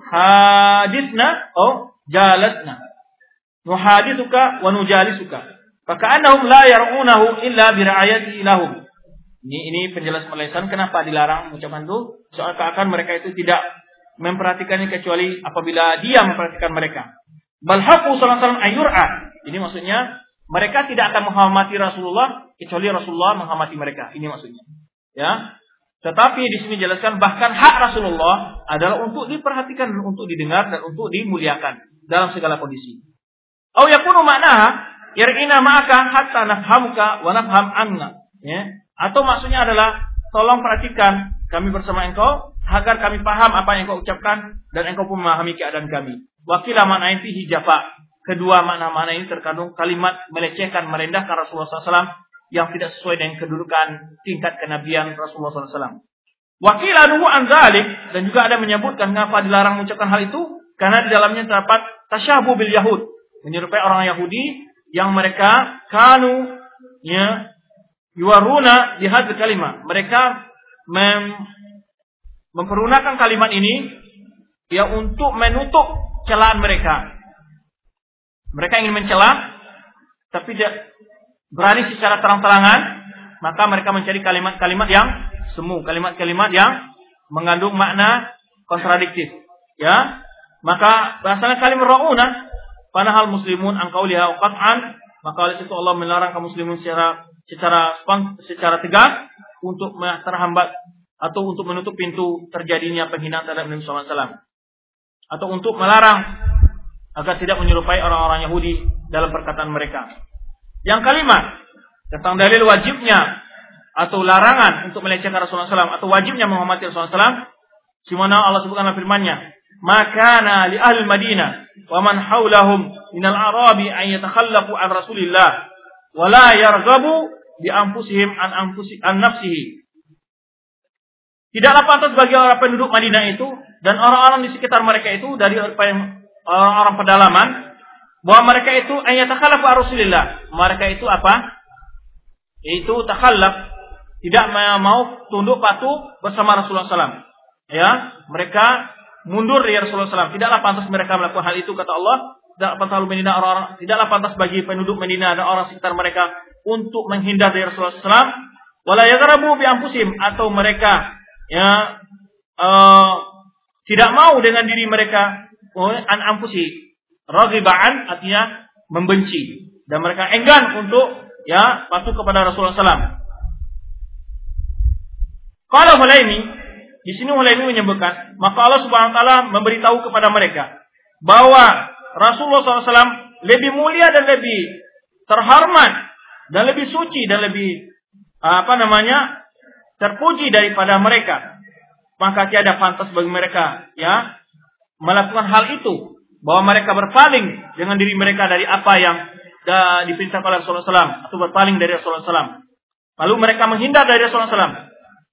hadisna oh jalasna. Nuhadisuka wa nujalisuka. Faka'annahum la yar'unahu illa bira'ayati lahum. Ini ini penjelasan Malaysia kenapa dilarang mengucapkan itu? Soal keakan mereka itu tidak memperhatikannya kecuali apabila dia memperhatikan mereka. Balhaku sallallahu ayur'a. Ini maksudnya mereka tidak akan menghormati Rasulullah kecuali Rasulullah menghormati mereka. Ini maksudnya. Ya. Tetapi di sini jelaskan bahkan hak Rasulullah adalah untuk diperhatikan untuk didengar dan untuk dimuliakan dalam segala kondisi. Au yakunu maknaha yar'ina ma'aka hatta nafhamuka wa nafham anna. Ya. Atau maksudnya adalah tolong perhatikan kami bersama engkau agar kami paham apa yang engkau ucapkan dan engkau pun memahami keadaan kami. Wakilah makna inti hijafa. Kedua makna-makna ini terkandung kalimat melecehkan, merendahkan Rasulullah SAW yang tidak sesuai dengan kedudukan tingkat kenabian Rasulullah SAW. Wakil anuhu anzalik dan juga ada menyebutkan mengapa dilarang mengucapkan hal itu karena di dalamnya terdapat tasyabuh bil Yahud menyerupai orang Yahudi yang mereka kanu ya yuaruna hadis kalimat mereka mem, mempergunakan kalimat ini ya untuk menutup celaan mereka mereka ingin mencela, tapi tidak berani secara terang-terangan, maka mereka mencari kalimat-kalimat yang semu, kalimat-kalimat yang mengandung makna kontradiktif. Ya, maka bahasanya kalimat rauna, padahal muslimun angkau liha qat'an, maka oleh situ Allah melarang kaum muslimin secara secara secara tegas untuk terhambat atau untuk menutup pintu terjadinya penghinaan terhadap Nabi SAW atau untuk melarang agar tidak menyerupai orang-orang Yahudi dalam perkataan mereka. Yang kalimat tentang dalil wajibnya atau larangan untuk melecehkan Rasulullah SAW atau wajibnya menghormati Rasulullah SAW, Simana Allah sebutkan dalam firman-Nya, "Makana li ahli Madinah wa man haulahum min al-arabi an yatakhallaqu an Rasulillah wa la yarghabu bi anfusihim an anfusi an nafsihi." Tidaklah pantas bagi orang penduduk Madinah itu dan orang-orang di sekitar mereka itu dari yang orang-orang pedalaman bahwa mereka itu ayat takhallaf Rasulillah. Mereka itu apa? Itu takhallaf tidak mau tunduk patuh bersama Rasulullah SAW. Ya, mereka mundur dari Rasulullah SAW. Tidaklah pantas mereka melakukan hal itu kata Allah. Tidaklah pantas Medina orang-orang, tidaklah pantas bagi penduduk Medina dan orang sekitar mereka untuk menghindar dari Rasulullah SAW. Wala yaghrabu bi atau mereka ya uh, tidak mau dengan diri mereka an ampusi. Ragibaan artinya membenci dan mereka enggan untuk ya patuh kepada Rasulullah SAW. Kalau Hulaimi di sini Hulaimi menyebutkan maka Allah Subhanahu Wa Taala memberitahu kepada mereka bahwa Rasulullah SAW lebih mulia dan lebih terhormat dan lebih suci dan lebih apa namanya terpuji daripada mereka maka tiada pantas bagi mereka ya melakukan hal itu bahwa mereka berpaling dengan diri mereka dari apa yang diperintahkan oleh Rasulullah SAW atau berpaling dari Rasulullah SAW. Lalu mereka menghindar dari Rasulullah SAW.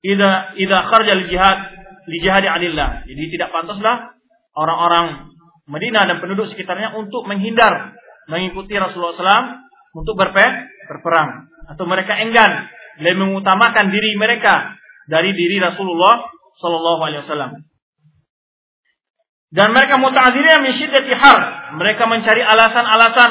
Ida ida kharja li jihad li jihad adillah. Jadi tidak pantaslah orang-orang Madinah dan penduduk sekitarnya untuk menghindar mengikuti Rasulullah SAW untuk berperang, berperang atau mereka enggan lebih mengutamakan diri mereka dari diri Rasulullah Sallallahu Alaihi Wasallam. Dan mereka muta'adzirina min syiddati har. Mereka mencari alasan-alasan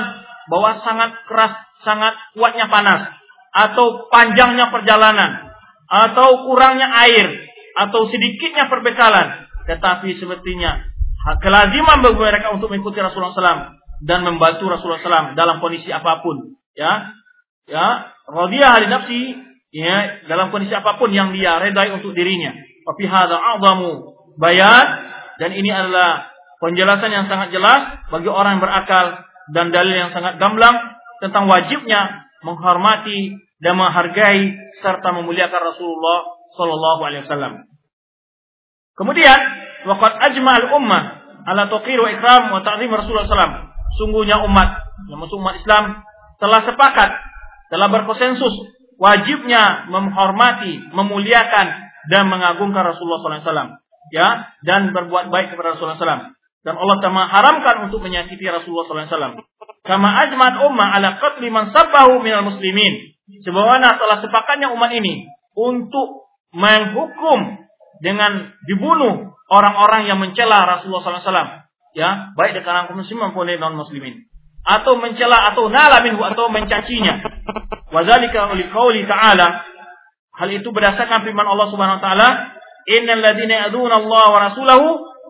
bahwa sangat keras, sangat kuatnya panas atau panjangnya perjalanan atau kurangnya air atau sedikitnya perbekalan. Tetapi sepertinya kelaziman bagi mereka untuk mengikuti Rasulullah SAW dan membantu Rasulullah SAW dalam kondisi apa pun. Ya, ya, radiyah hari nafsi ya dalam kondisi apa pun yang dia redai untuk dirinya. Tapi hada a'zamu bayan dan ini adalah penjelasan yang sangat jelas bagi orang yang berakal dan dalil yang sangat gamblang tentang wajibnya menghormati dan menghargai serta memuliakan Rasulullah Sallallahu Alaihi Wasallam. Kemudian, waqad ajma'al ummah ala taqir wa ikram wa ta'zim Rasulullah SAW. Sungguhnya umat, yang umat Islam telah sepakat, telah berkonsensus wajibnya menghormati, memuliakan dan mengagungkan Rasulullah SAW ya dan berbuat baik kepada Rasulullah SAW. Dan Allah telah haramkan untuk menyakiti Rasulullah SAW. Kama ajmat ummah ala qatli man sabbahu minal muslimin. Sebagaimana telah sepakatnya umat ini untuk menghukum dengan dibunuh orang-orang yang mencela Rasulullah SAW. Ya, baik di kalangan muslim maupun non muslimin. Atau mencela atau nala atau mencacinya. Wazalika liqauli ta'ala. Hal itu berdasarkan firman Allah Subhanahu wa taala innal ladina yaduna Allah wa rasulahu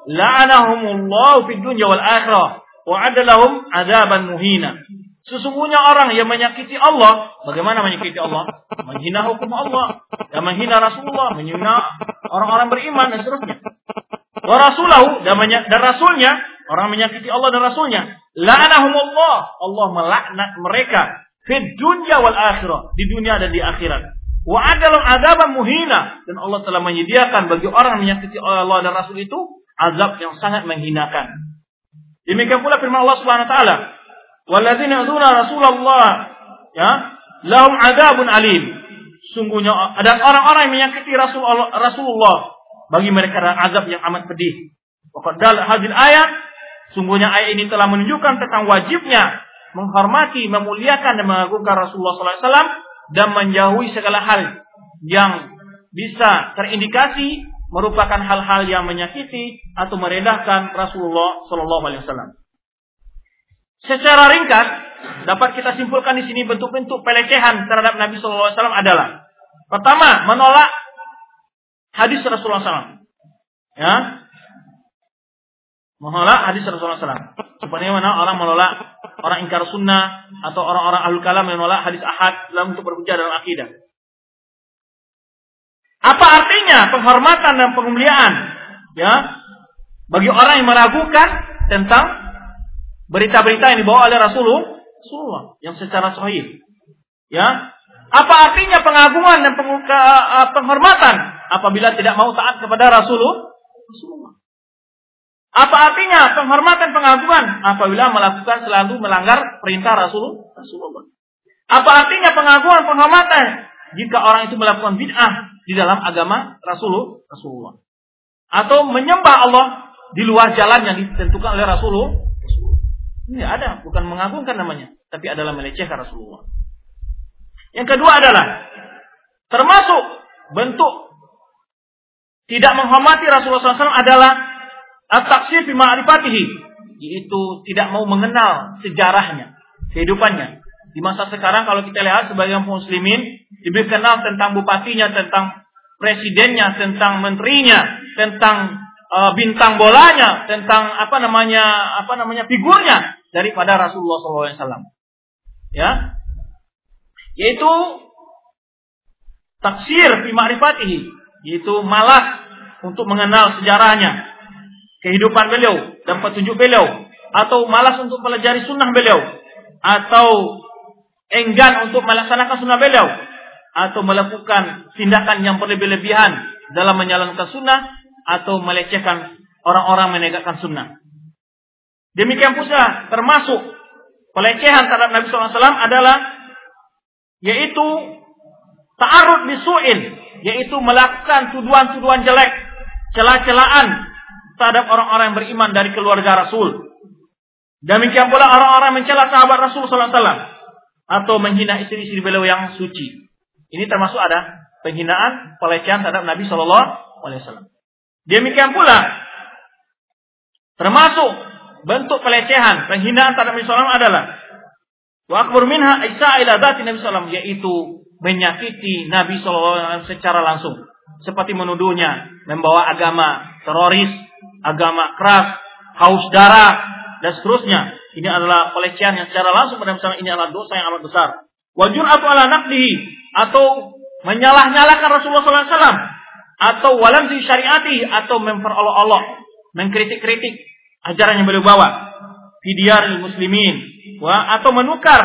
la'anahumullahu fid dunya wal akhirah wa adalahum adzaban muhina. Sesungguhnya orang yang menyakiti Allah, bagaimana menyakiti Allah? Menghina hukum Allah, dan menghina Rasulullah, menghina orang-orang beriman dan seterusnya. Wa rasulahu dan, dan rasulnya, orang menyakiti Allah dan rasulnya. La'anahumullah, Allah melaknat mereka fid dunya wal akhirah, di dunia dan di akhirat. Wa adalum adaban muhina dan Allah telah menyediakan bagi orang menyakiti Allah dan Rasul itu azab yang sangat menghinakan. Demikian pula firman Allah Subhanahu wa taala, "Walladzina yuduna Rasulullah ya, lahum adzabun alim." Sungguhnya ada orang-orang yang menyakiti Rasul Rasulullah bagi mereka ada azab yang amat pedih. Waqad hadil ayat sungguhnya ayat ini telah menunjukkan tentang wajibnya menghormati, memuliakan dan mengagungkan Rasulullah SAW dan menjauhi segala hal yang bisa terindikasi merupakan hal-hal yang menyakiti atau merendahkan Rasulullah Shallallahu Alaihi Wasallam. Secara ringkas dapat kita simpulkan di sini bentuk-bentuk pelecehan terhadap Nabi Shallallahu Alaihi Wasallam adalah pertama menolak hadis Rasulullah SAW. Ya, menolak hadis Rasulullah SAW. Seperti mana orang menolak orang ingkar sunnah atau orang-orang ahlul kalam menolak hadis ahad dalam untuk berhujah dalam akidah. Apa artinya penghormatan dan pemuliaan? Ya, bagi orang yang meragukan tentang berita-berita yang dibawa oleh Rasulullah, Rasulullah yang secara sahih. Ya, apa artinya pengagungan dan eh, penghormatan apabila tidak mau taat kepada Rasulullah? Rasulullah. Apa artinya penghormatan pengagungan apabila melakukan selalu melanggar perintah Rasulullah? Apa artinya pengagungan penghormatan jika orang itu melakukan bid'ah di dalam agama Rasulullah, Rasulullah. Atau menyembah Allah di luar jalan yang ditentukan oleh Rasulullah. Ini ada, bukan mengagungkan namanya, tapi adalah melecehkan Rasulullah. Yang kedua adalah termasuk bentuk tidak menghormati Rasulullah SAW adalah at-taksir fi ma'rifatihi, yaitu tidak mau mengenal sejarahnya, kehidupannya. Di masa sekarang kalau kita lihat sebagian muslimin diberi kenal tentang bupatinya, tentang presidennya, tentang menterinya, tentang uh, bintang bolanya, tentang apa namanya apa namanya figurnya daripada Rasulullah SAW. Ya, yaitu taksir fi ma'rifatihi, yaitu malas untuk mengenal sejarahnya, kehidupan beliau dan petunjuk beliau, atau malas untuk pelajari sunnah beliau, atau enggan untuk melaksanakan sunnah beliau, atau melakukan tindakan yang berlebih-lebihan dalam menjalankan sunnah atau melecehkan orang-orang menegakkan sunnah. Demikian pula termasuk pelecehan terhadap Nabi SAW adalah yaitu ta'arud bisu'in, yaitu melakukan tuduhan-tuduhan jelek, celah-celahan terhadap orang-orang yang beriman dari keluarga Rasul. Demikian pula orang-orang mencela sahabat Rasul SAW atau menghina istri-istri beliau yang suci. Ini termasuk ada penghinaan, pelecehan terhadap Nabi Shallallahu Alaihi Wasallam. Demikian pula termasuk bentuk pelecehan, penghinaan terhadap Nabi Sallam adalah wa akbar minha isa ila Nabi Sallam yaitu menyakiti Nabi Sallallahu Alaihi secara langsung seperti menuduhnya membawa agama teroris, agama keras, haus darah dan seterusnya. Ini adalah pelecehan yang secara langsung pada misalnya ini adalah dosa yang amat besar. Wajur atau ala naqdihi atau menyalah-nyalahkan Rasulullah SAW atau walam di syariati atau memperolok-olok, mengkritik-kritik ajaran yang beliau bawa, fidyar muslimin, wa, atau menukar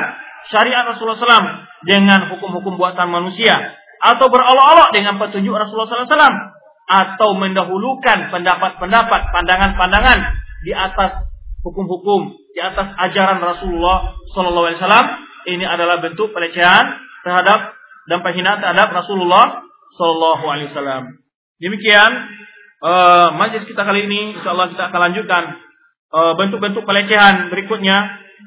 syariat Rasulullah SAW dengan hukum-hukum buatan manusia, atau berolok-olok dengan petunjuk Rasulullah SAW, atau mendahulukan pendapat-pendapat, pandangan-pandangan di atas hukum-hukum, di atas ajaran Rasulullah SAW, ini adalah bentuk pelecehan terhadap dan penghinaan terhadap Rasulullah Wasallam. Demikian uh, majlis kita kali ini, insya Allah kita akan lanjutkan eh, bentuk-bentuk uh, pelecehan berikutnya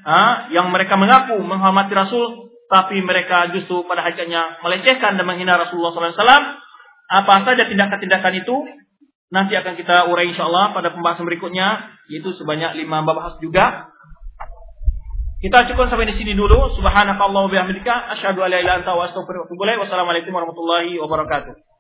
uh, yang mereka mengaku menghormati Rasul, tapi mereka justru pada hakikatnya melecehkan dan menghina Rasulullah SAW. Apa saja tindakan-tindakan itu nanti akan kita urai insya Allah pada pembahasan berikutnya, yaitu sebanyak lima bahas juga. Kita cukup sampai di sini dulu. Subhanakallah wa bihamdika asyhadu an la ilaha illa anta wa astaghfiruka wa atubu ilaik. Wassalamualaikum warahmatullahi wabarakatuh.